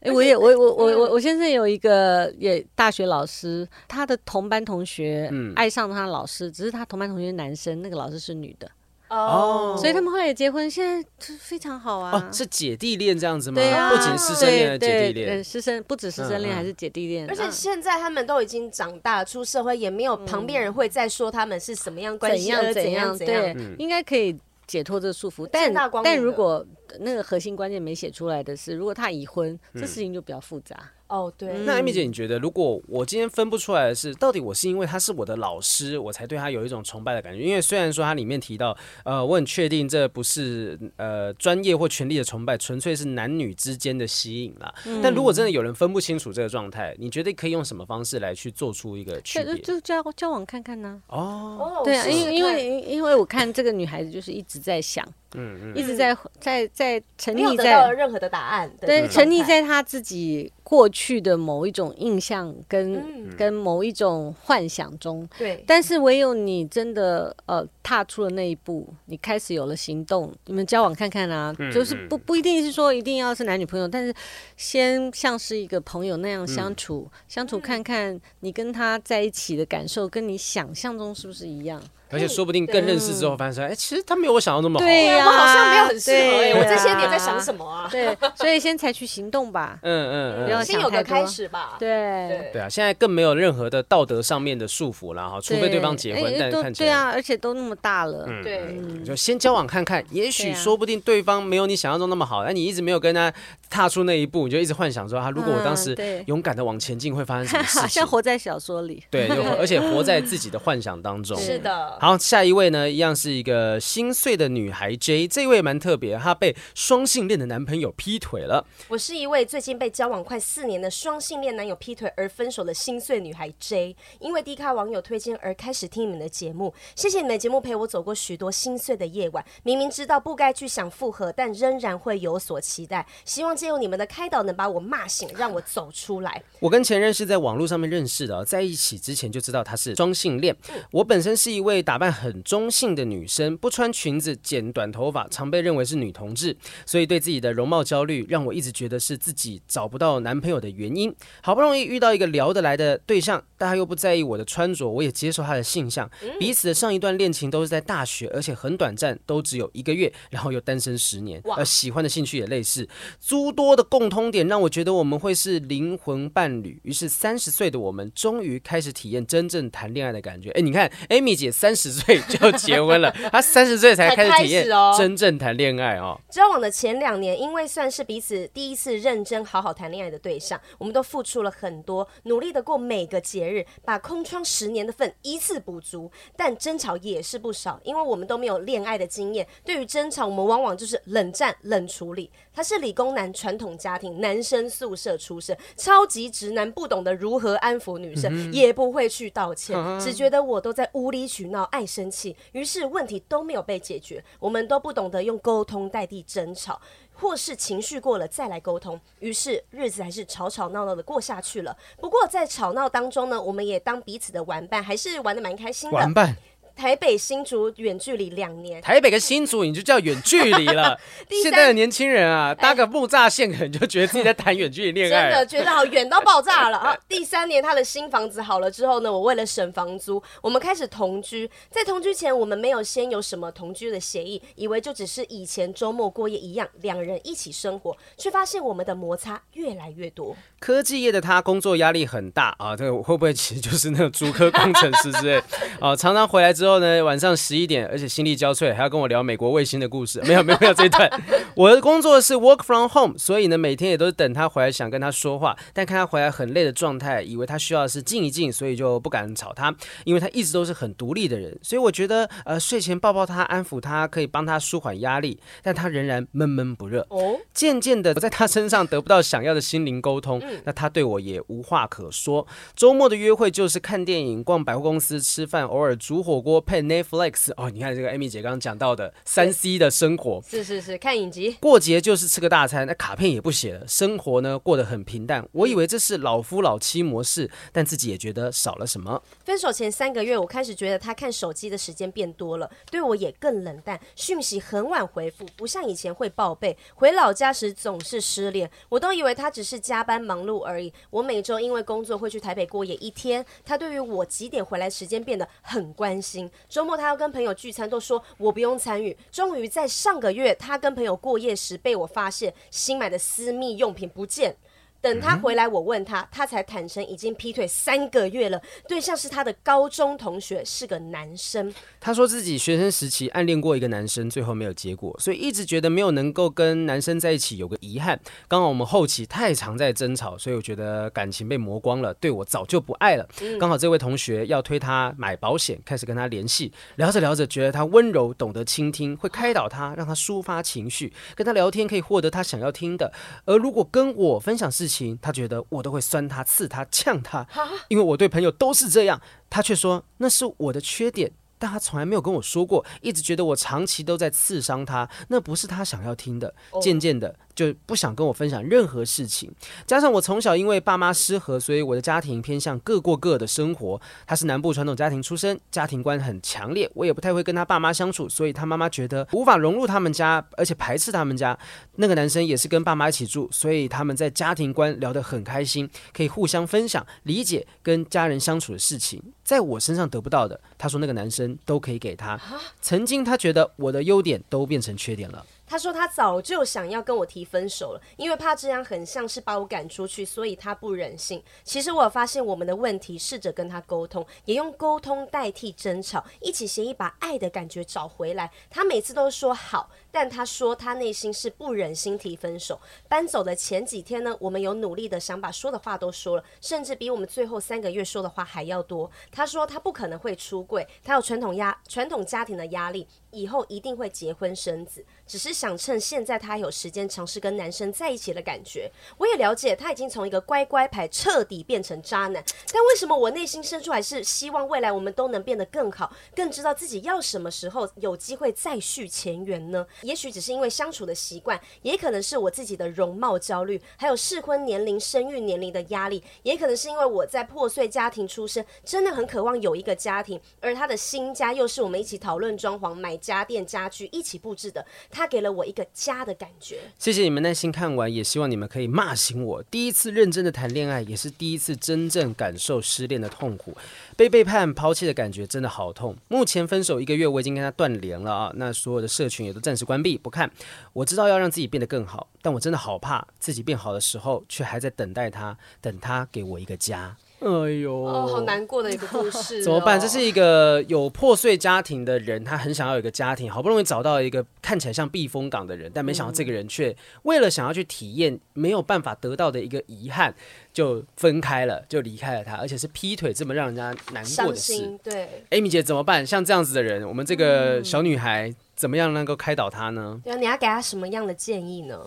哎，我也我我我我我先生有一个也大学老师，他的同班同学爱上他的老师，只是他同班同学是男生，那个老师是女的。哦，所以他们后来也结婚，现在非常好啊。哦，是姐弟恋这样子吗？对啊，不仅师生恋，姐弟恋，师生不止师生恋，还是姐弟恋。而且现在他们都已经长大出社会，也没有旁边人会再说他们是什么样关系，怎样怎样怎样。对，应该可以解脱这个束缚。但但如果那个核心关键没写出来的是，如果他已婚，这事情就比较复杂。哦，对。那艾米姐，你觉得如果我今天分不出来的是，到底我是因为他是我的老师，我才对他有一种崇拜的感觉？因为虽然说他里面提到，呃，我很确定这不是呃专业或权力的崇拜，纯粹是男女之间的吸引啦。嗯、但如果真的有人分不清楚这个状态，你觉得可以用什么方式来去做出一个区别？就交交往看看呢、啊？哦，对啊，因为因为因为我看这个女孩子就是一直在想。嗯嗯，一直在在在沉溺在任何的答案，对，沉溺在他自己过去的某一种印象跟跟某一种幻想中，对。但是唯有你真的呃踏出了那一步，你开始有了行动，你们交往看看啊，就是不不一定是说一定要是男女朋友，但是先像是一个朋友那样相处，相处看看你跟他在一起的感受，跟你想象中是不是一样？而且说不定更认识之后，发现哎，其实他没有我想象那么好。对呀，我好像没有很适合哎，我这些年在想什么。啊？对，所以先采取行动吧。嗯嗯嗯，先有个开始吧。对。对啊，现在更没有任何的道德上面的束缚了哈，除非对方结婚，但看起来。对啊，而且都那么大了，对，就先交往看看，也许说不定对方没有你想象中那么好，但你一直没有跟他踏出那一步，你就一直幻想说，啊如果我当时勇敢的往前进，会发生什么事情？*laughs* 像活在小说里，*laughs* 对，*laughs* 而且活在自己的幻想当中。是的。好，下一位呢？一样是一个心碎的女孩 J，这位蛮特别，她被双性恋的男朋友劈腿了。我是一位最近被交往快四年的双性恋男友劈腿而分手的心碎女孩 J，因为 D 咖网友推荐而开始听你们的节目，谢谢你们的节目陪我走过许多心碎的夜晚。明明知道不该去想复合，但仍然会有所期待。希望借由你们的开导，能把我骂醒，*laughs* 让我走出来。我跟前任是在网络上面认识的，在一起之前就知道他是双性恋。我本身是一位打扮很中性的女生，不穿裙子，剪短头发，常被认为是女同志，所以对自己的容貌焦虑，让我一直觉得是自己找不到男朋友的原因。好不容易遇到一个聊得来的对象，但他又不在意我的穿着，我也接受他的性向。彼此的上一段恋情都是在大学，而且很短暂，都只有一个月，然后又单身十年。而喜欢的兴趣也类似，诸多的共通点让我觉得我们会是灵魂伴侣。于是三十岁的我们，终于开始体验真正谈恋爱的感觉。哎，你看，Amy 姐三十岁就结婚了。*laughs* 她三十岁才开始体验真正谈恋爱哦。交往的前两年，因为算是彼此第一次认真好好谈恋爱的对象，我们都付出了很多，努力的过每个节日，把空窗十年的份一次补足。但争吵也是不少，因为我们都没有恋爱的经验，对于争吵，我们往往就是冷战、冷处理。他是理工男，传统家庭，男生宿舍出身，超级直男，不懂得如何安抚女生，嗯、也不会去道歉，嗯、只觉得我都在无理取闹，爱生气。于是问题都没有被解决，我们都不懂得用沟通代替争吵，或是情绪过了再来沟通。于是日子还是吵吵闹闹的过下去了。不过在吵闹当中呢，我们也当彼此的玩伴，还是玩的蛮开心的。玩伴。台北新竹远距离两年，台北跟新竹你就叫远距离了。*laughs* 现在的年轻人啊，搭个木栅线可能就觉得自己在谈远距离恋爱，真的觉得好远到爆炸了啊！*laughs* 第三年他的新房子好了之后呢，我为了省房租，我们开始同居。在同居前，我们没有先有什么同居的协议，以为就只是以前周末过夜一样，两人一起生活，却发现我们的摩擦越来越多。科技业的他工作压力很大啊，这个会不会其实就是那个租科工程师之类啊？*laughs* 常常回来之后。之后呢，晚上十一点，而且心力交瘁，还要跟我聊美国卫星的故事。*laughs* 没有，没有，没有这一段。*laughs* 我的工作是 work from home，所以呢，每天也都是等他回来，想跟他说话，但看他回来很累的状态，以为他需要的是静一静，所以就不敢吵他，因为他一直都是很独立的人。所以我觉得，呃，睡前抱抱他，安抚他，可以帮他舒缓压力，但他仍然闷闷不热。哦，渐渐的，我在他身上得不到想要的心灵沟通，那他对我也无话可说。周末的约会就是看电影、逛百货公司、吃饭，偶尔煮火锅。播配 Netflix 哦。你看这个 Amy 姐刚刚讲到的三 C 的生活，是是是，看影集。过节就是吃个大餐，那卡片也不写了，生活呢过得很平淡。我以为这是老夫老妻模式，但自己也觉得少了什么。分手前三个月，我开始觉得他看手机的时间变多了，对我也更冷淡，讯息很晚回复，不像以前会报备。回老家时总是失联，我都以为他只是加班忙碌而已。我每周因为工作会去台北过夜一天，他对于我几点回来时间变得很关心。周末他要跟朋友聚餐，都说我不用参与。终于在上个月，他跟朋友过夜时被我发现新买的私密用品不见。等他回来，我问他，他才坦诚已经劈腿三个月了，对象是他的高中同学，是个男生。他说自己学生时期暗恋过一个男生，最后没有结果，所以一直觉得没有能够跟男生在一起，有个遗憾。刚好我们后期太常在争吵，所以我觉得感情被磨光了，对我早就不爱了。刚好这位同学要推他买保险，开始跟他联系，聊着聊着觉得他温柔，懂得倾听，会开导他，让他抒发情绪，跟他聊天可以获得他想要听的。而如果跟我分享事情，他觉得我都会酸他、刺他、呛他，因为我对朋友都是这样。他却说那是我的缺点，但他从来没有跟我说过，一直觉得我长期都在刺伤他，那不是他想要听的。渐渐的。就不想跟我分享任何事情，加上我从小因为爸妈失和，所以我的家庭偏向各过各的生活。他是南部传统家庭出身，家庭观很强烈，我也不太会跟他爸妈相处，所以他妈妈觉得无法融入他们家，而且排斥他们家。那个男生也是跟爸妈一起住，所以他们在家庭观聊得很开心，可以互相分享、理解跟家人相处的事情。在我身上得不到的，他说那个男生都可以给他。曾经他觉得我的优点都变成缺点了。他说他早就想要跟我提分手了，因为怕这样很像是把我赶出去，所以他不忍心。其实我有发现我们的问题，试着跟他沟通，也用沟通代替争吵，一起协议把爱的感觉找回来。他每次都说好，但他说他内心是不忍心提分手。搬走的前几天呢，我们有努力的想把说的话都说了，甚至比我们最后三个月说的话还要多。他说他不可能会出柜，他有传统压传统家庭的压力，以后一定会结婚生子，只是。想趁现在他有时间尝试跟男生在一起的感觉，我也了解他已经从一个乖乖牌彻底变成渣男，但为什么我内心深处还是希望未来我们都能变得更好，更知道自己要什么时候有机会再续前缘呢？也许只是因为相处的习惯，也可能是我自己的容貌焦虑，还有适婚年龄、生育年龄的压力，也可能是因为我在破碎家庭出生，真的很渴望有一个家庭，而他的新家又是我们一起讨论装潢、买家电家具、一起布置的，他给了我一个家的感觉。谢谢你们耐心看完，也希望你们可以骂醒我。第一次认真的谈恋爱，也是第一次真正感受失恋的痛苦，被背叛、抛弃的感觉真的好痛。目前分手一个月，我已经跟他断联了啊。那所有的社群也都暂时关闭不看。我知道要让自己变得更好，但我真的好怕自己变好的时候，却还在等待他，等他给我一个家。哎呦，哦，好难过的一个故事，哦。*laughs* 怎么办？这是一个有破碎家庭的人，他很想要有一个家庭，好不容易找到一个看起来像避风港的人，但没想到这个人却为了想要去体验没有办法得到的一个遗憾，就分开了，就离开了他，而且是劈腿这么让人家难过的事。对，Amy 姐怎么办？像这样子的人，我们这个小女孩怎么样能够开导他呢？对啊，你要给她什么样的建议呢？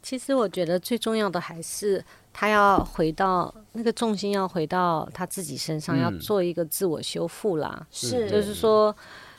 其实我觉得最重要的还是。他要回到那个重心，要回到他自己身上，嗯、要做一个自我修复啦。是，就是说，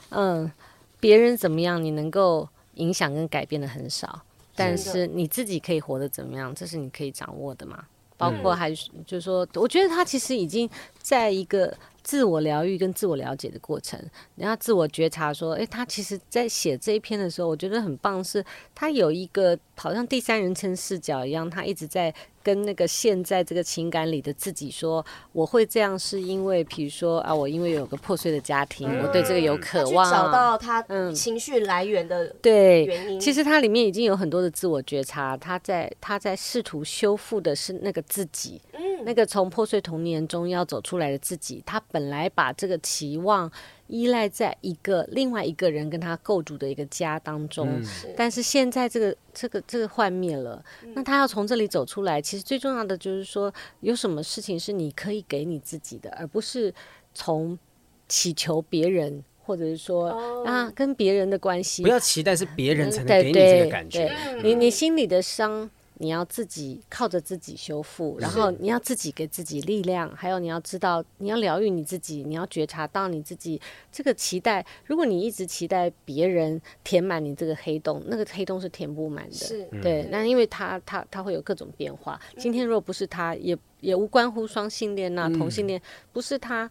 嗯，别人怎么样，你能够影响跟改变的很少，但是你自己可以活得怎么样，这是你可以掌握的嘛。包括还是就是说，我觉得他其实已经在一个。自我疗愈跟自我了解的过程，然后自我觉察说，诶，他其实在写这一篇的时候，我觉得很棒，是他有一个好像第三人称视角一样，他一直在跟那个现在这个情感里的自己说，我会这样是因为，比如说啊，我因为有个破碎的家庭，嗯、我对这个有渴望，找到他情绪来源的对原因。对，其实他里面已经有很多的自我觉察，他在他在试图修复的是那个自己。嗯那个从破碎童年中要走出来的自己，他本来把这个期望依赖在一个另外一个人跟他构筑的一个家当中，嗯、但是现在这个这个这个幻灭了，那他要从这里走出来，其实最重要的就是说，有什么事情是你可以给你自己的，而不是从祈求别人，或者是说、哦、啊跟别人的关系，不要期待是别人才能给你这个感觉，你你心里的伤。你要自己靠着自己修复，然后你要自己给自己力量，还有你要知道你要疗愈你自己，你要觉察到你自己这个期待。如果你一直期待别人填满你这个黑洞，那个黑洞是填不满的。是对，那因为它它它会有各种变化。今天如果不是他，也也无关乎双性恋呐、同性恋，不是他。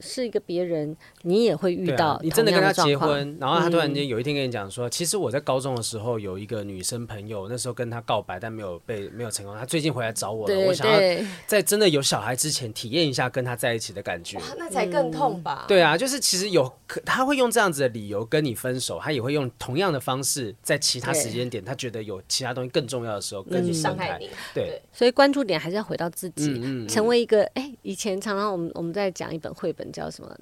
是一个别人，你也会遇到、啊。你真的跟他结婚，然后他突然间有一天跟你讲说、嗯，其实我在高中的时候有一个女生朋友，那时候跟他告白，但没有被没有成功。他最近回来找我了，我想要在真的有小孩之前体验一下跟他在一起的感觉。那才更痛吧、嗯？对啊，就是其实有可他会用这样子的理由跟你分手，他也会用同样的方式在其他时间点，他觉得有其他东西更重要的时候跟你伤害你。对，所以关注点还是要回到自己，嗯嗯、成为一个哎、欸，以前常常我们我们在讲一本绘本叫什么？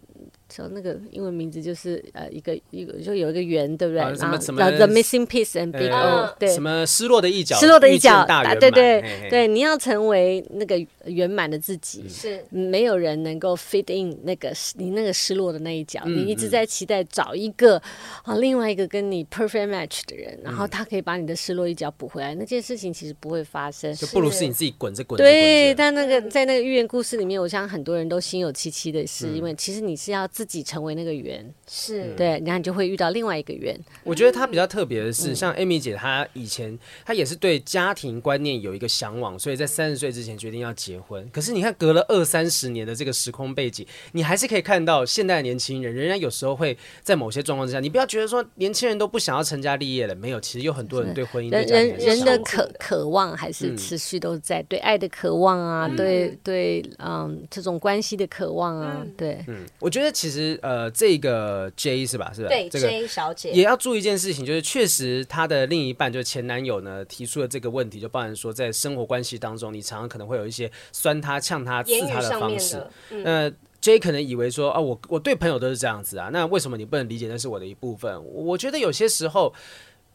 说那个英文名字就是呃一个一个就有一个圆对不对？啊、然后什么 The Missing Piece and Big O、呃、对，什么失落的一角，失落的一角，对对对你要成为那个圆满的自己，是没有人能够 fit in 那个你那个失落的那一角，嗯、你一直在期待找一个啊另外一个跟你 perfect match 的人，然后他可以把你的失落一角补回来，那件事情其实不会发生，就不如是你自己滚着滚着。对，但那个在那个寓言故事里面，我相信很多人都心有戚戚的是，是因为其实你是要自己成为那个。圆。是。对，然后你就会遇到另外一个圆。我觉得他比较特别的是，嗯、像 Amy 姐，她以前她也是对家庭观念有一个向往，所以在三十岁之前决定要结婚。可是你看，隔了二三十年的这个时空背景，你还是可以看到现代的年轻人，仍然有时候会在某些状况之下，你不要觉得说年轻人都不想要成家立业了，没有，其实有很多人对婚姻对人人的渴渴望还是持续都在、嗯、对爱的渴望啊，嗯、对对嗯这种关系的渴望啊，嗯、对。嗯，我觉得其实呃这。个 J 是吧？是吧？对，这个 J 小姐也要注意一件事情，就是确实她的另一半，就是前男友呢，提出了这个问题，就包含说，在生活关系当中，你常常可能会有一些酸他、呛他、刺他的方式。那、嗯、J 可能以为说啊，我我对朋友都是这样子啊，那为什么你不能理解那是我的一部分？我觉得有些时候，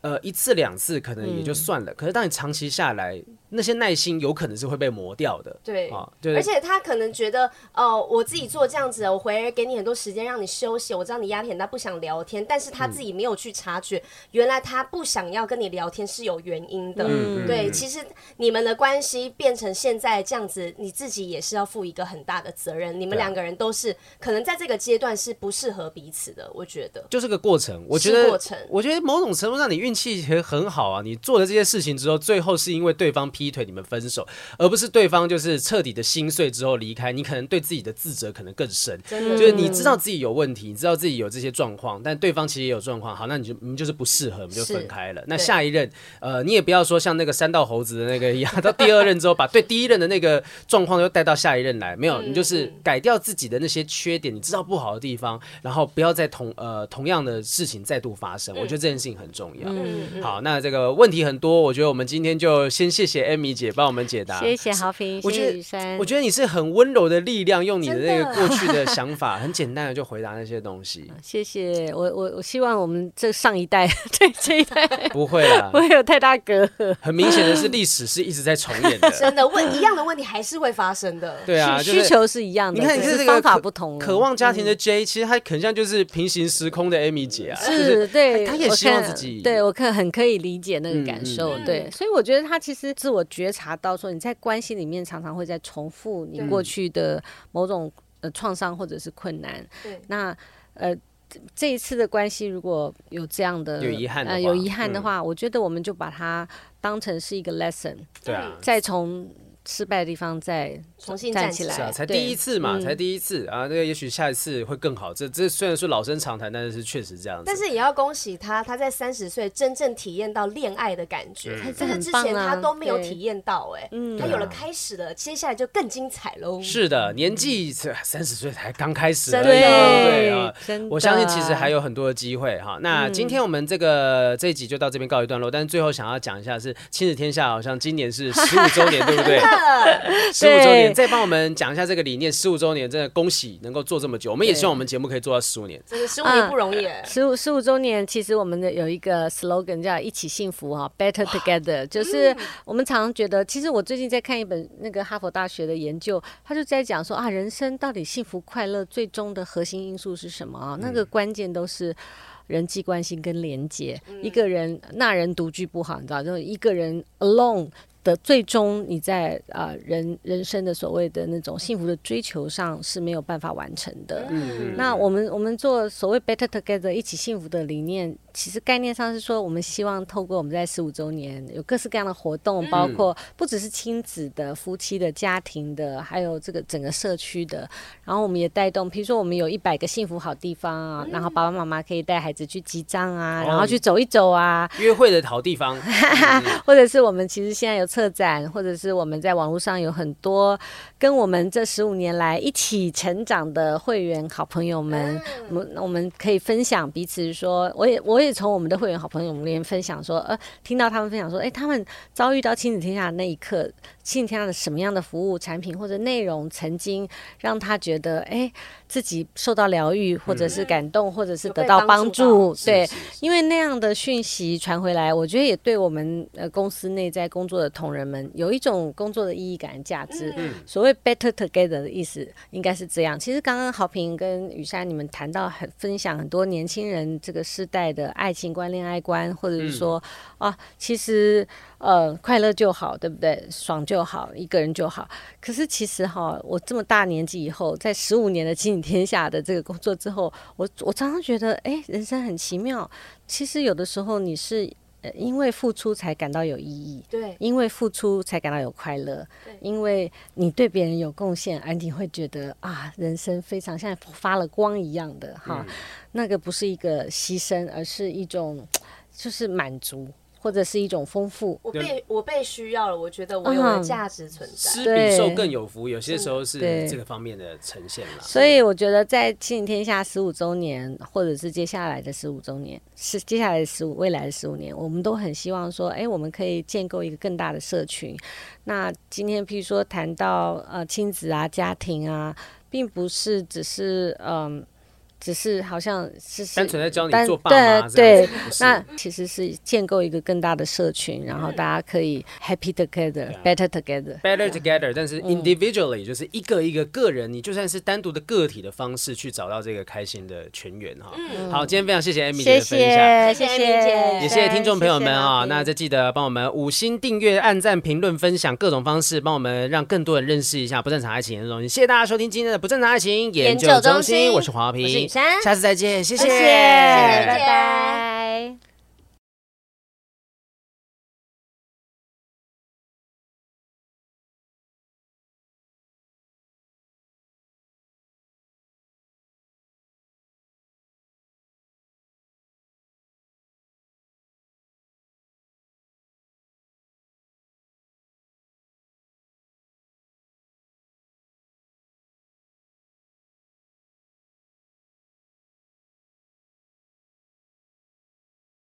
呃，一次两次可能也就算了，嗯、可是当你长期下来。那些耐心有可能是会被磨掉的，对。啊，对而且他可能觉得，哦、呃，我自己做这样子，我回来给你很多时间让你休息，我知道你压力很大，不想聊天，但是他自己没有去察觉，嗯、原来他不想要跟你聊天是有原因的，嗯、对，其实你们的关系变成现在这样子，你自己也是要负一个很大的责任，你们两个人都是可能在这个阶段是不适合彼此的，我觉得。就是个过程，我觉得过程，我觉得某种程度上你运气也很好啊，你做了这些事情之后，最后是因为对方。劈腿，你们分手，而不是对方就是彻底的心碎之后离开。你可能对自己的自责可能更深，就是你知道自己有问题，你知道自己有这些状况，但对方其实也有状况。好，那你就你们就是不适合，我们就分开了。那下一任，呃，你也不要说像那个三道猴子的那个一样，到第二任之后把对第一任的那个状况又带到下一任来，没有，你就是改掉自己的那些缺点，你知道不好的地方，然后不要再同呃同样的事情再度发生。我觉得这件事情很重要。好，那这个问题很多，我觉得我们今天就先谢谢 Amy 姐。帮我们解答，谢谢豪平，我觉得，我觉得你是很温柔的力量，用你的那个过去的想法，很简单的就回答那些东西。*laughs* 谢谢，我我我希望我们这上一代 *laughs* 对这一代 *laughs* 不会啊，不会有太大隔阂。很明显的是，历史是一直在重演的，真的问一样的问题还是会发生的。对啊，需求是一样的，你看你是这个方法不同，渴望家庭的 J，其实他很像就是平行时空的 Amy 姐啊，是，对，他也希望自己，对我可很可以理解那个感受，对，所以我觉得他其实自我觉察到说你在。关系里面常常会在重复你过去的某种呃创伤或者是困难。对，那呃这一次的关系如果有这样的有遗憾呃有遗憾的话，我觉得我们就把它当成是一个 lesson。对啊，再从。失败的地方再重新站起来，是啊，才第一次嘛，嗯、才第一次啊，那个也许下一次会更好。这这虽然说老生常谈，但是是确实这样子。但是也要恭喜他，他在三十岁真正体验到恋爱的感觉，嗯、这个之前他都没有体验到、欸，哎，嗯，他有了开始了，接下来就更精彩喽。是的，年纪三十岁才刚开始，真的对啊，我相信其实还有很多的机会哈。那今天我们这个这一集就到这边告一段落，但是最后想要讲一下是亲子天下，好像今年是十五周年，对不对？*laughs* *laughs* 十五周年，再帮我们讲一下这个理念。十五周年，真的恭喜能够做这么久。我们也希望我们节目可以做到十五年。真的十五年不容易。十五十五周年，其实我们的有一个 slogan 叫“一起幸福”哈，Better Together。就是我们常常觉得，其实我最近在看一本那个哈佛大学的研究，他就在讲说啊，人生到底幸福快乐最终的核心因素是什么啊？那个关键都是。人际关系跟连接，一个人那人独居不好，你知道，就是一个人 alone 的最终你在啊、呃、人人生的所谓的那种幸福的追求上是没有办法完成的。嗯、那我们我们做所谓 Better Together 一起幸福的理念，其实概念上是说，我们希望透过我们在十五周年有各式各样的活动，包括不只是亲子的、夫妻的、家庭的，还有这个整个社区的。然后我们也带动，比如说我们有一百个幸福好地方啊，然后爸爸妈妈可以带孩子去集章啊，然后去走一走啊，约会的好地方，*laughs* *laughs* 或者是我们其实现在有。策展，或者是我们在网络上有很多跟我们这十五年来一起成长的会员好朋友们，我们我们可以分享彼此说，我也我也从我们的会员好朋友们那边分享说，呃，听到他们分享说，哎，他们遭遇到亲子天下那一刻，亲子天下的什么样的服务产品或者内容，曾经让他觉得，哎。自己受到疗愈，或者是感动，嗯、或者是得到帮助，对，是是是，因为那样的讯息传回来，我觉得也对我们呃公司内在工作的同仁们有一种工作的意义感、价值。嗯、所谓 better together 的意思应该是这样。其实刚刚豪平跟雨珊你们谈到很分享很多年轻人这个世代的爱情观、恋爱观，或者是说、嗯、啊，其实。呃，快乐就好，对不对？爽就好，一个人就好。可是其实哈，我这么大年纪以后，在十五年的亲子天下的这个工作之后，我我常常觉得，哎，人生很奇妙。其实有的时候你是呃因为付出才感到有意义，对，因为付出才感到有快乐，对，因为你对别人有贡献，而你会觉得啊，人生非常像发了光一样的哈。嗯、那个不是一个牺牲，而是一种就是满足。或者是一种丰富，我被我被需要了，我觉得我有了价值存在。施比受更有福，有些时候是这个方面的呈现嘛。所以我觉得在亲子天下十五周年，或者是接下来的十五周年，是接下来的十五未来的十五年，我们都很希望说，哎，我们可以建构一个更大的社群。那今天譬如说谈到呃亲子啊、家庭啊，并不是只是嗯。只是好像是单纯在教你做爸妈，对，那其实是建构一个更大的社群，然后大家可以 happy together，better together，better together。但是 individually 就是一个一个个人，你就算是单独的个体的方式去找到这个开心的全员哈。好，今天非常谢谢 Amy 姐的分享，谢谢，谢谢姐，也谢谢听众朋友们啊。那再记得帮我们五星订阅、按赞、评论、分享各种方式，帮我们让更多人认识一下不正常爱情研究中心。谢谢大家收听今天的不正常爱情研究中心，我是黄豪平。下次再见，谢谢，谢谢，拜拜。